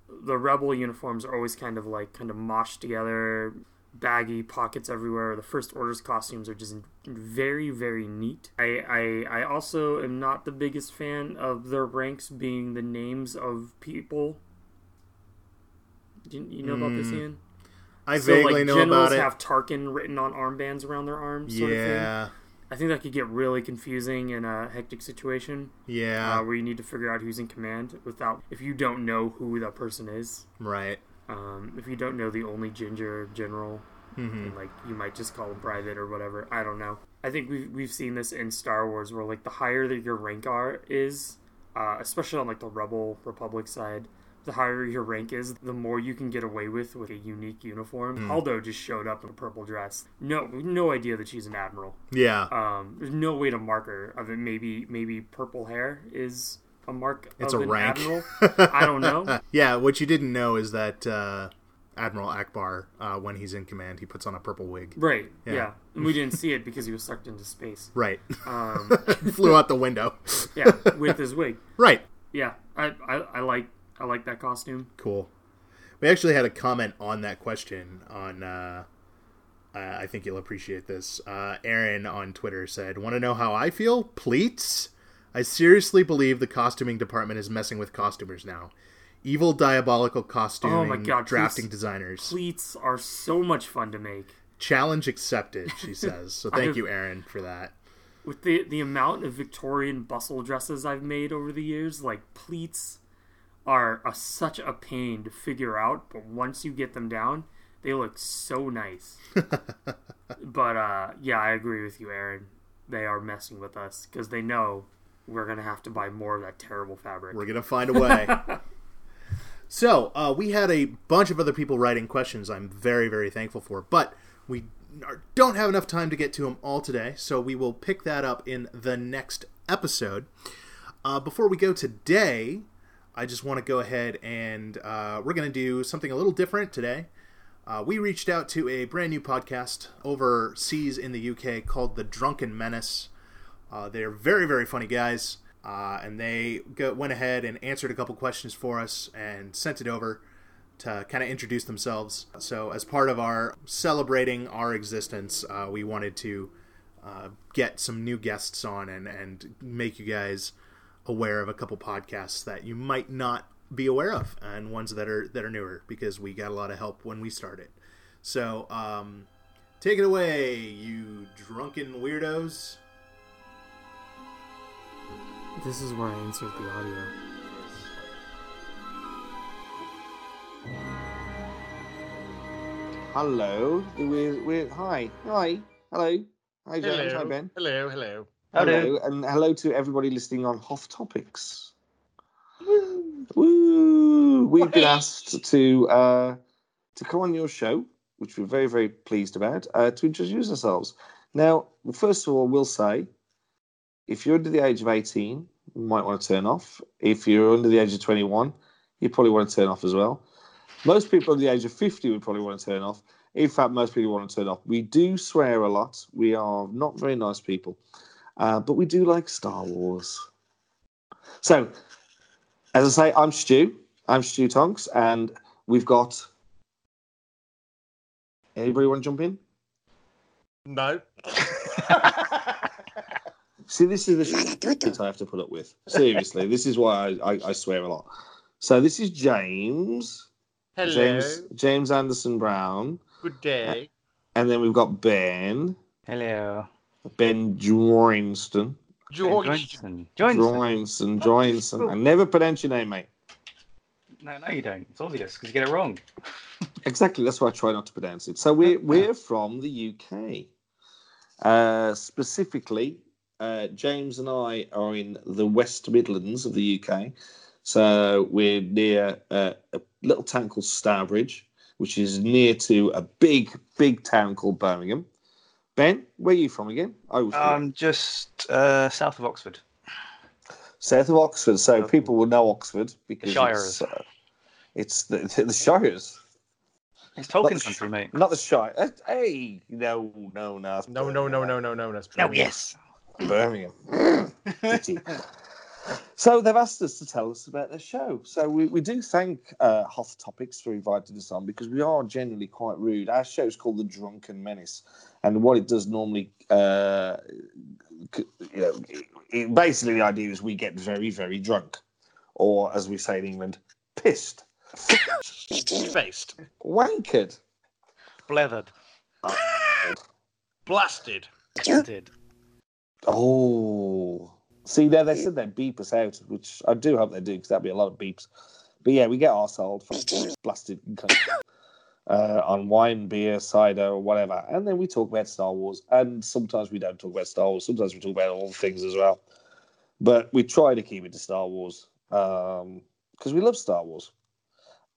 the rebel uniforms are always kind of like kind of moshed together, baggy, pockets everywhere. The First Order's costumes are just very, very neat. I, I, I also am not the biggest fan of their ranks being the names of people. Do you, you know about this, Ian? I So vaguely like know generals about it. have Tarkin written on armbands around their arms. Sort Of thing. yeah, I think that could get really confusing in a hectic situation yeah, uh, where you need to figure out who's in command without if you don't know who that person is. right. Um, if you don't know the only ginger general, Mm-hmm. and, like you might just call him private or whatever. I don't know. I think we've we've seen this in Star Wars where like the higher that your rank are is, uh, especially on like the Rebel Republic side, the higher your rank is, the more you can get away with with a unique uniform. Hmm. Holdo just showed up in a purple dress. No, no idea that she's an admiral. Yeah, Um, there's no way to mark her. Of it, maybe maybe purple hair is a mark It's of a an rank. admiral. <laughs> I don't know. yeah. What you didn't know is that uh, Admiral Ackbar, uh, when he's in command, he puts on a purple wig. Right. Yeah. Yeah. And we didn't see it because he was sucked into space. Right, Um, <laughs> flew out the window. yeah, with his wig. <laughs> Right, Yeah, I, I, I like I like that costume. cool. We actually had a comment on that question on. Uh, uh, I think you'll appreciate this. Uh, Aaron on Twitter said, "Want to know how I feel? Pleats. I seriously believe the costuming department is messing with costumers now. Evil, diabolical costuming, Oh my God, drafting please- designers. Pleats are so much fun to make. Challenge accepted." She <laughs> says. So thank I've- you, Aaron, for that. With the the amount of Victorian bustle dresses I've made over the years, like pleats are a, such a pain to figure out, but once you get them down, they look so nice. <laughs> but uh, yeah, I agree with you, Aaron. They are messing with us because they know we're gonna have to buy more of that terrible fabric. We're gonna find a way. <laughs> so uh, we had a bunch of other people writing questions. I'm very very thankful for, but we don't have enough time to get to them all today. So we will pick that up in the next episode. Uh, before we go today, I just want to go ahead and uh, we're going to do something a little different today. Uh, we reached out to a brand new podcast overseas in the UK called The Drunken Menace. Uh, they're very, very funny guys. uh, and they go, went ahead and answered a couple questions for us and sent it over to kind of introduce themselves. So, as part of our celebrating our existence, uh, we wanted to uh, get some new guests on and, and make you guys aware of a couple podcasts that you might not be aware of and ones that are that are newer because we got a lot of help when we started. So, um, take it away, you drunken weirdos. This is where I insert the audio. Hello. We're, we're, hi. Hi. Hello. Hi, James. Hi, Ben. Hello, hello. Hello. And hello to everybody listening on Hoth Topics. Woo! We've been asked to uh, to come on your show, which we're very, very pleased about, uh, to introduce ourselves. Now, first of all, we'll say if you're under the age of 18, you might want to turn off. If you're under the age of 21, you probably want to turn off as well. Most people under the age of 50 would probably want to turn off. In fact, most people want to turn off. We do swear a lot. We are not very nice people, uh, but we do like Star Wars. So, as I say, I'm Stu. I'm Stu Tonks, and we've got. Anybody want to jump in? No. <laughs> <laughs> See, this is the shit I have to put up with. Seriously, this is why I, I, I swear a lot. So this is James, Hello. James, James Anderson Brown, Good day. and then we've got Ben, Hello. Ben Joinston, George. Joinson. Joinson. Joinston, Joinston. I never pronounce your name, mate. No, no, you don't. It's obvious because you get it wrong. <laughs> Exactly. That's why I try not to pronounce it. So we're we're from the UK. Uh, specifically, uh, James and I are in the West Midlands of the UK. So we're near uh, a little town called Stourbridge, which is near to a big, big town called Birmingham. Ben, where are you from again? I'm Um, just uh, south of Oxford. south of Oxford. So people will know Oxford because Shires. it's, uh, it's the, <laughs> the Shires. It's Tolkien Not- country, mate. Not the Shire. Uh, Hey, no, no, no. it's No, no, no, Birmingham, no, no, no. That's brilliant. yes. Birmingham. <laughs> So they've asked us to tell us about their show. So we, we do thank uh, Hoth Topics for inviting us on because we are generally quite rude. Our show is called The Drunken Menace, and what it does normally, uh, you know, it, it- basically the idea is we get very, very drunk, or as we say in England, pissed, Faced. wankered. Blethered. Blasted. Did. Oh, see there they said they'd beep us out, which I do hope they do because that'd be a lot of beeps. But yeah, we get arseholed from blasted uh, on wine, beer, cider, or whatever, and then we talk about Star Wars. And sometimes we don't talk about Star Wars. Sometimes we talk about all things as well. But we try to keep it to Star Wars because we love Star Wars.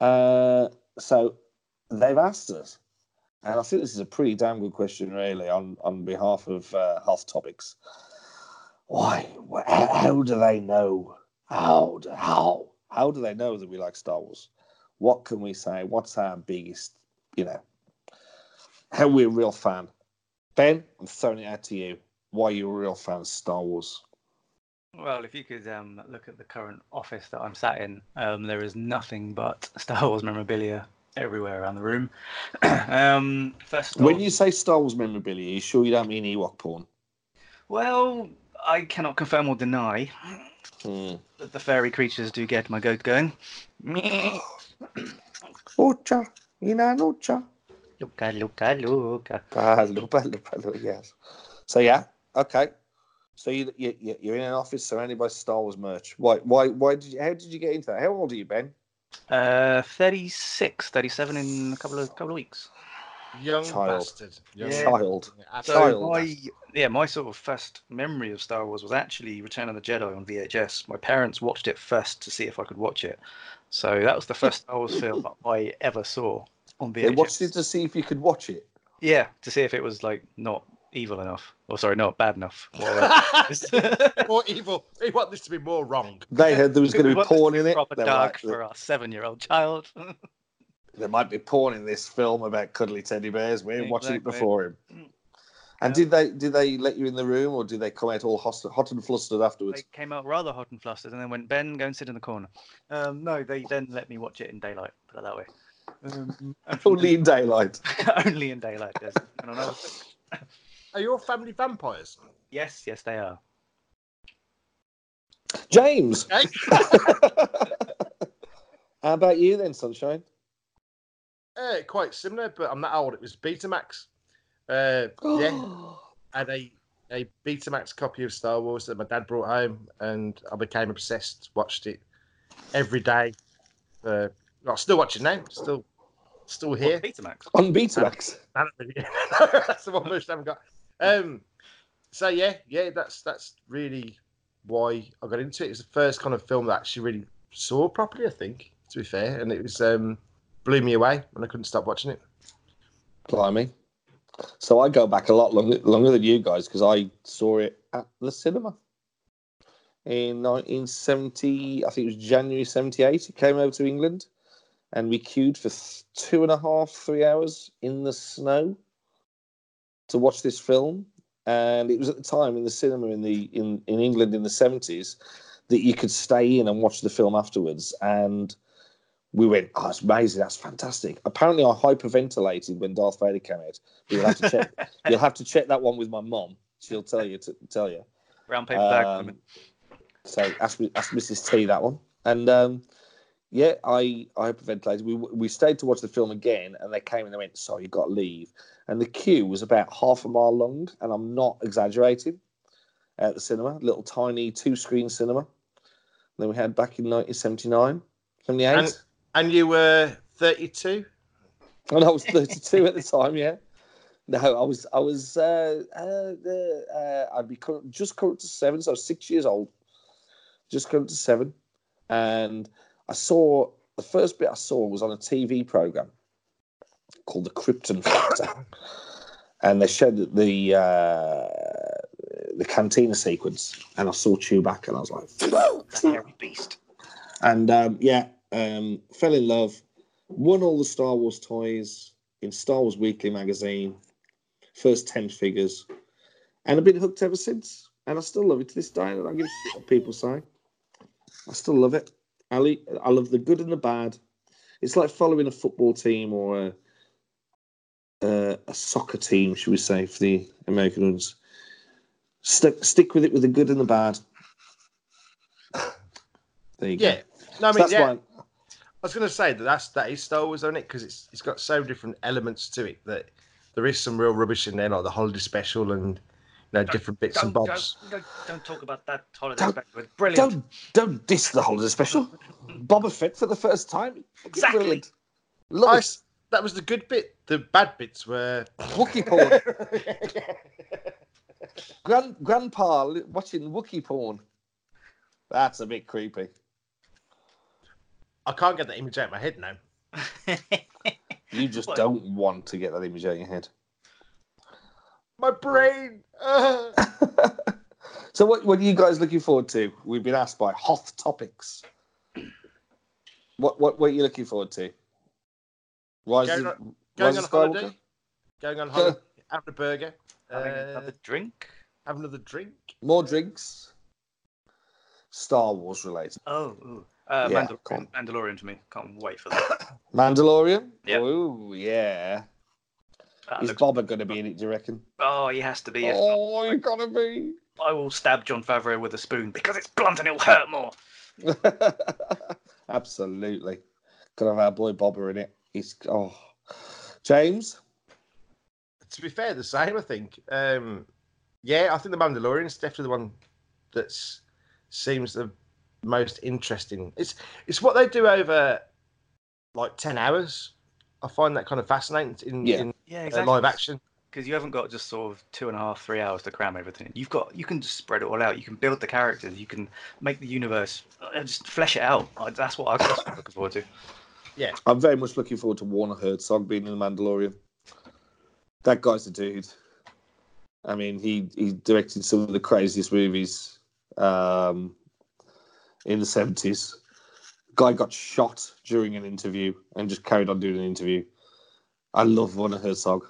Uh, so they've asked us and I think this is a pretty damn good question, really, on, on behalf of uh, Hoth Topics. Why? How, how do they know? How? How? How do they know that we like Star Wars? What can we say? What's our biggest, you know, how we're a real fan? Ben, I'm throwing it out to you. Why you're a real fan of Star Wars? Well, if you could um, look at the current office that I'm sat in, um, there is nothing but <laughs> Star Wars memorabilia everywhere around the room. <clears throat> um, first When you say Star Wars memorabilia, you sure you don't mean Ewok porn? well, I cannot confirm or deny Hmm. that the fairy creatures do get my goat going. <coughs> Ocha, ina nocha. Luca, Luca, Luca. Bello, bello, bello, yes. So yeah, okay. So you, you you- you're in an office surrounded by Star Wars merch. Why why why did you how did you get into that? How old are you, Ben? Uh, 36, 37 in a couple of couple of weeks. Young Child. bastard. Young Yeah. Child. So Child. my yeah, my sort of first memory of Star Wars was actually Return of the Jedi on VHS. My parents watched it first to see if I could watch it. So that was the first Star Wars film that I ever saw on They VHS. watched it to see if you could watch it. Yeah, to see if it was like not evil enough, or sorry, not bad enough. <laughs> Or, uh, more evil. They want this to be more wrong. They heard there was going to be porn in it. proper They were dark like, for our seven-year-old child. <laughs> there might be porn in this film about cuddly teddy bears. We ain't watching it before him. And did they did they let you in the room, or did they come out all hot, hot and flustered afterwards? They came out rather hot and flustered, and then went, "Ben, go and sit in the corner." Um, no, they then let me watch it in daylight. Put it that way. Um, <laughs> Only in daylight. only in daylight. Yes. I don't know. Are your family vampires? Yes, yes, they are. James, Okay. <laughs> how about you then, Sunshine? Uh, quite similar, but I'm not old. It was Betamax. Uh, yeah, I <gasps> had a, a Betamax copy of Star Wars that my dad brought home, and I became obsessed. Watched it every day. Uh, I'm still watching now. Still, still here. What, Betamax. On Betamax. <laughs> <laughs> that's the one which I haven't got. Um, so yeah, yeah, that's that's really why I got into it. It was the first kind of film that I actually really saw properly. I think, to be fair, and it was um, blew me away, and I couldn't stop watching it. Blimey. So I go back a lot longer, longer than you guys because I saw it at the cinema in 1970. I think it was January 78. It came over to England and we queued for two and a half, three hours in the snow to watch this film. And it was at the time in the cinema in the in, in England in the 70s that you could stay in and watch the film afterwards. And we went, oh, it's amazing, that's fantastic. Apparently, I hyperventilated when Darth Vader came out. You'll have to check. <laughs> you'll have to check that one with my mom. She'll tell you to tell you. Brown paper bag. Um, women. So ask ask Mrs. T that one. And um, yeah, I I hyperventilated. We we stayed to watch the film again, and they came and they went, "Sorry, you got to leave." And the queue was about half a mile long, and I'm not exaggerating. At the cinema, little tiny two screen cinema. then we had back in 1979, 78. And- And you were 32. <laughs> And I was 32 at the time, yeah. No, I was, I was, uh, uh, uh, I'd be co- just coming to seven, so I was six years old, just coming to seven. And I saw, the first bit I saw was on a TV program called The Krypton Factor. and they showed the, uh, the cantina sequence. And I saw Chewbacca and I was like, hairy beast. and um, yeah, um, fell in love. Won all the Star Wars toys in Star Wars Weekly magazine. First ten figures, and I've been hooked ever since. And I still love it to this day. And I don't give a shit what people say. I still love it. I, I love the good and the bad. It's like following a football team or a, a, a soccer team, should we say, for the American ones. Stick stick with it with the good and the bad. There you go. Yeah. No, I So mean, that's yeah. why I was going to say that that's that is Star Wars, isn't it? Because it's it's got so different elements to it that there is some real rubbish in there, like the holiday special and you know different bits and bobs. don't, don't, don't talk about that holiday Don't- special. It's brilliant. Don't don't diss the holiday special. Boba Fett for the first time. Exactly. Brilliant. I Love s- that was the good bit. The bad bits were. Wookie porn. <laughs> Grand, grandpa watching Wookie porn. That's a bit creepy. I can't get that image out of my head now. <laughs> You just What? don't want to get that image out of your head. My brain. uh. <laughs> so what, what are you guys looking forward to? We've been asked by Hoth Topics. What what what are you looking forward to? Rise Going of, on- Going Rise on of holiday. Skywalker? Going on holiday. Having a burger. Having uh, another drink. have another drink. More drinks. Star Wars related. Oh, ooh. Uh, Yeah, Mandal- Mandalorian to me. Can't wait for that. <coughs> Mandalorian? Yep. Oh, yeah. That Is looks- Boba going to be in it, do you reckon? Oh, he has to be. If Oh, you got to be. I will stab Jon Favreau with a spoon because it's blunt and it'll hurt more. <laughs> Absolutely. Got to have our boy Bobber in it. He's, oh. James? To be fair, the same. I think. Um, yeah, I think the Mandalorian is definitely the one that's seems the most interesting. It's it's what they do over like ten hours. I find that kind of fascinating in, Yeah. in Yeah, uh, live action. Because you haven't got just sort of two and a half, three hours to cram everything. You've got you can just spread it all out. You can build the characters. You can make the universe. uh, Just flesh it out. Uh, That's what I'm that's what I'm looking forward to. <laughs> Yeah, I'm very much looking forward to Werner Herzog being in The Mandalorian. That guy's a dude. I mean, he, he directed some of the craziest movies um, in the 70s. Guy got shot during an interview and just carried on doing an interview. I love Werner Herzog.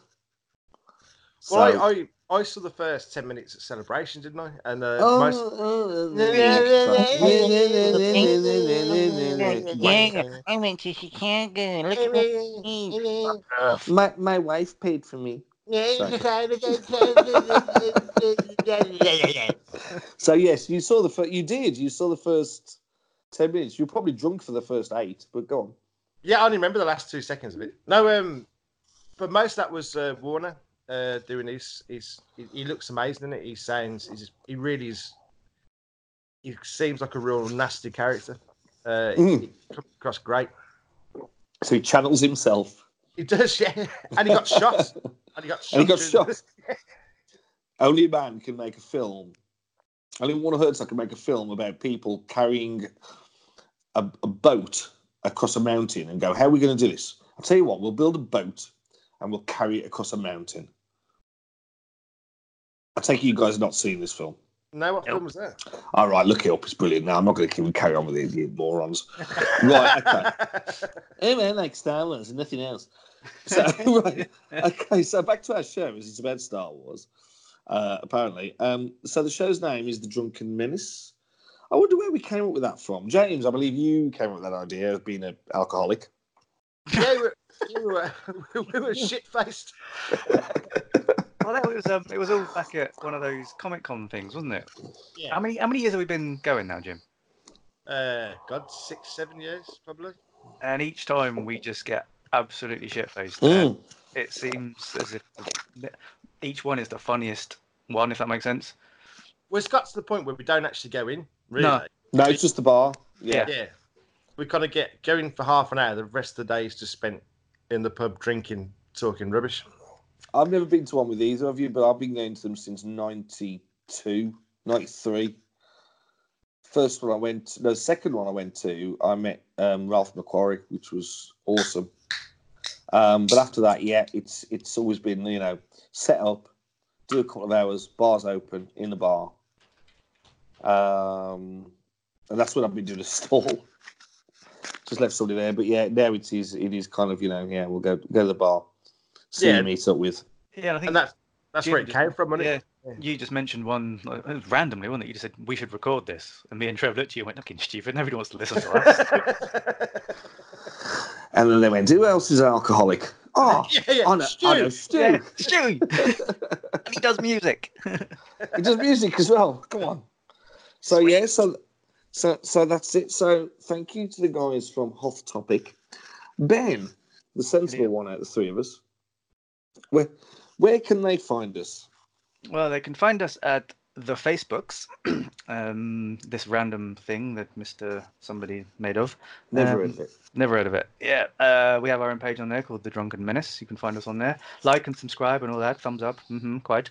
So, Well, I, I I saw the first ten minutes at celebration, didn't I? And uh, Oh, most oh, Yeah, I went to Chicago. Look at me. <laughs> my my wife paid for me. <laughs> <laughs> So yes, you saw the first. You did. You saw the first ten minutes. You're probably drunk for the first eight, but go on. yeah, I only remember the last two seconds of it. No, um, but most of that was uh, Werner uh, doing his. His he, he looks amazing in it. He sounds. He's, he really is. He seems like a real nasty character. Uh, Mm. he comes across great. So he channels himself, He does, <laughs> yeah. And he got shot. And he got shot. and he got shot. <laughs> Only a man can make a film. I only Werner Herzog could make a film about people carrying a, a boat across a mountain and go, "How are we going to do this?" I'll tell you what. We'll build a boat and we'll carry it across a mountain. I take it you guys have not seen this film. No, what Nope. film was that? All right, look it up. It's brilliant. Now I'm not going to keep carry on with it, you morons. Right, okay. <laughs> Hey man, like Star Wars and nothing else. So <laughs> right, okay. So back to our show, as it's about Star Wars. Uh, apparently, um, so the show's name is The Drunken Menace. I wonder where we came up with that from. James, I believe you came up with that idea of being an alcoholic. yeah, we were, <laughs> we were, we were shit faced. <laughs> Well, that was um, it was all back at one of those Comic Con things, wasn't it? Yeah. How many how many years have we been going now, Jim? Uh, God, six, seven years probably. And each time we just get absolutely shit faced. Mm. It seems as if each one is the funniest one, if that makes sense. Well, it's got to the point where we don't actually go in. Really. No. No, it's just the bar. Yeah. Yeah. We kind of get going for half an hour. The rest of the day is just spent in the pub drinking, talking rubbish. I've never been to one with either of you, but I've been going to them since 92, 93. First one I went, no, second one I went to, I met um, Ralph McQuarrie, which was awesome. Um, but after that, yeah, it's it's always been you know set up, do a couple of hours, bars open in the bar, um, and that's what I've been doing a <laughs> stall. Just left somebody there, but yeah, now it is it is kind of you know yeah we'll go go to the bar, see Yeah. you meet up with. Yeah, and I think And that's that's where it Jim came from, wasn't yeah, it? you just mentioned one like, it was randomly, wasn't it? You just said we should record this, and me and Trev looked at you and went, "Looking stupid. Nobody wants to listen to us." <laughs> And then they went, "Who else is an alcoholic?" <laughs> Oh, yeah, yeah. Oh, I know, I oh, know, Stu. Stu. yeah, <laughs> Stu, and he does music. <laughs> He does music as well. Come on. So yeah, so so so that's it. So thank you to the guys from Hoth Topic. Ben, the sensible one out of the three of us. Where where can they find us? Well, they can find us at the Facebooks, <clears throat> um, this random thing that Mister Somebody made of. Never Um, heard of it. Never heard of it. Yeah, uh, we have our own page on there called The Drunken Menace. You can find us on there. Like and subscribe and all that. Thumbs up. hmm quite.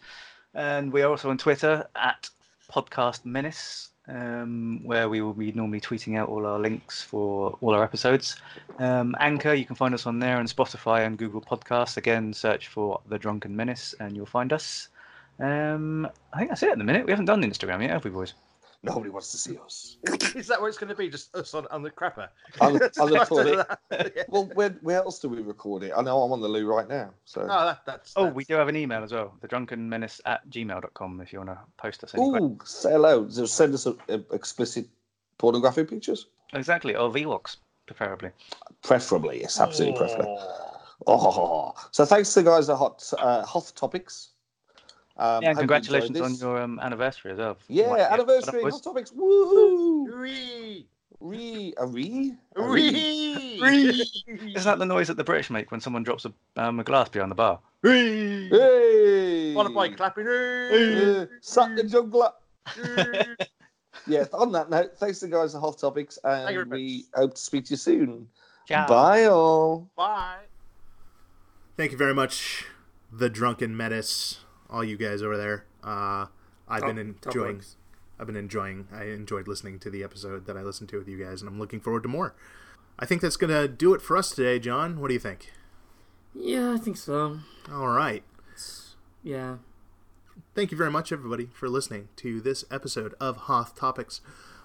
And we are also on Twitter at Podcast Menace, um, where we will be normally tweeting out all our links for all our episodes. Um, Anchor, you can find us on there, and Spotify and Google Podcasts. Again, search for The Drunken Menace and you'll find us. Um, I think that's it at the minute. We haven't done Instagram yet, have we, boys? Nobody wants to see us. <laughs> Is that what it's going to be? Just us on, on the crapper? On the, on the <laughs> toilet. Yeah. Well, where, where else do we record it? I know I'm on the loo right now. So Oh, that, that's. Oh, that's- we do have an email as well. The Drunken Menace at gmail.com if you want to post us Oh, say hello. So send us a, a- explicit pornographic pictures, Exactly, or vlogs, preferably. preferably. Yes, absolutely preferably. Oh, so thanks to the guys at Hot uh, Hoth Topics. Um, yeah, hope and you congratulations on your um, anniversary as well. yeah What- anniversary what Hot Topics. Woohoo! Whee! Re a re A re. Whee! <laughs> Isn't that the noise that the British make when someone drops a, um, a glass behind the bar? Hey! Followed by clapping. Uh, Suck the juggler. Yeah. On that note, thanks to the guys at Hot Topics, and very we hope to speak to you soon. Ciao. Bye all. Bye. Thank you very much, the drunken menace, all you guys over there. Uh, I've Top- been enjoying. I've been enjoying. I enjoyed listening to the episode that I listened to with you guys, and I'm looking forward to more. I think that's gonna do it for us today, John. What do you think? Yeah, I think so. All right. It's, yeah. Thank you very much, everybody, for listening to this episode of Hoth Topics,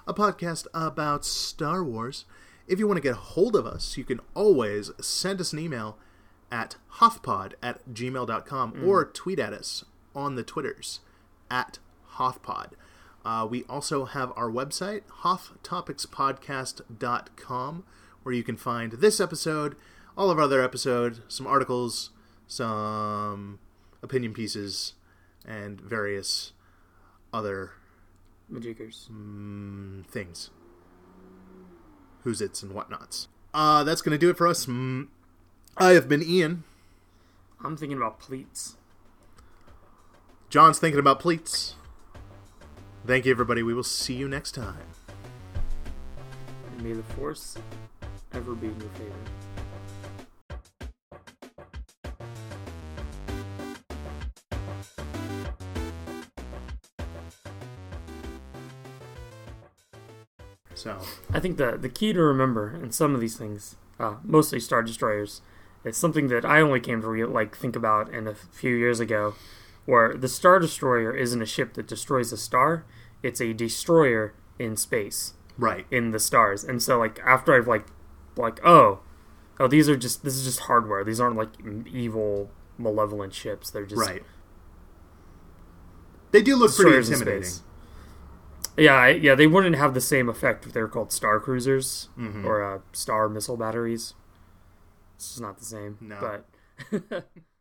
a podcast about Star Wars. If you want to get a hold of us, you can always send us an email at hothpod at gmail.com or tweet at us on the Twitters at HothPod. Uh, we also have our website, HothTopicsPodcast.com, where you can find this episode, all of our other episodes, some articles, some opinion pieces, and various other Majikers. mm, things. Who's its and whatnots. Uh, that's going to do it for us. Mm, I have been Ian. I'm thinking about pleats. John's thinking about pleats. Thank you, everybody. We will see you next time. And may the force ever be in your favor. So, I think the the key to remember in some of these things, uh, mostly star destroyers, it's something that I only came to re- like think about in a few years ago, where the star destroyer isn't a ship that destroys a star; it's a destroyer in space right. in the stars. And so, like after I've like, like oh, oh these are just this is just hardware. These aren't like evil, malevolent ships. They're just Right. They do look pretty in intimidating. space. Yeah, I, yeah, they wouldn't have the same effect if they were called star cruisers Mhm. or uh, star missile batteries. It's just not the same. No. But <laughs>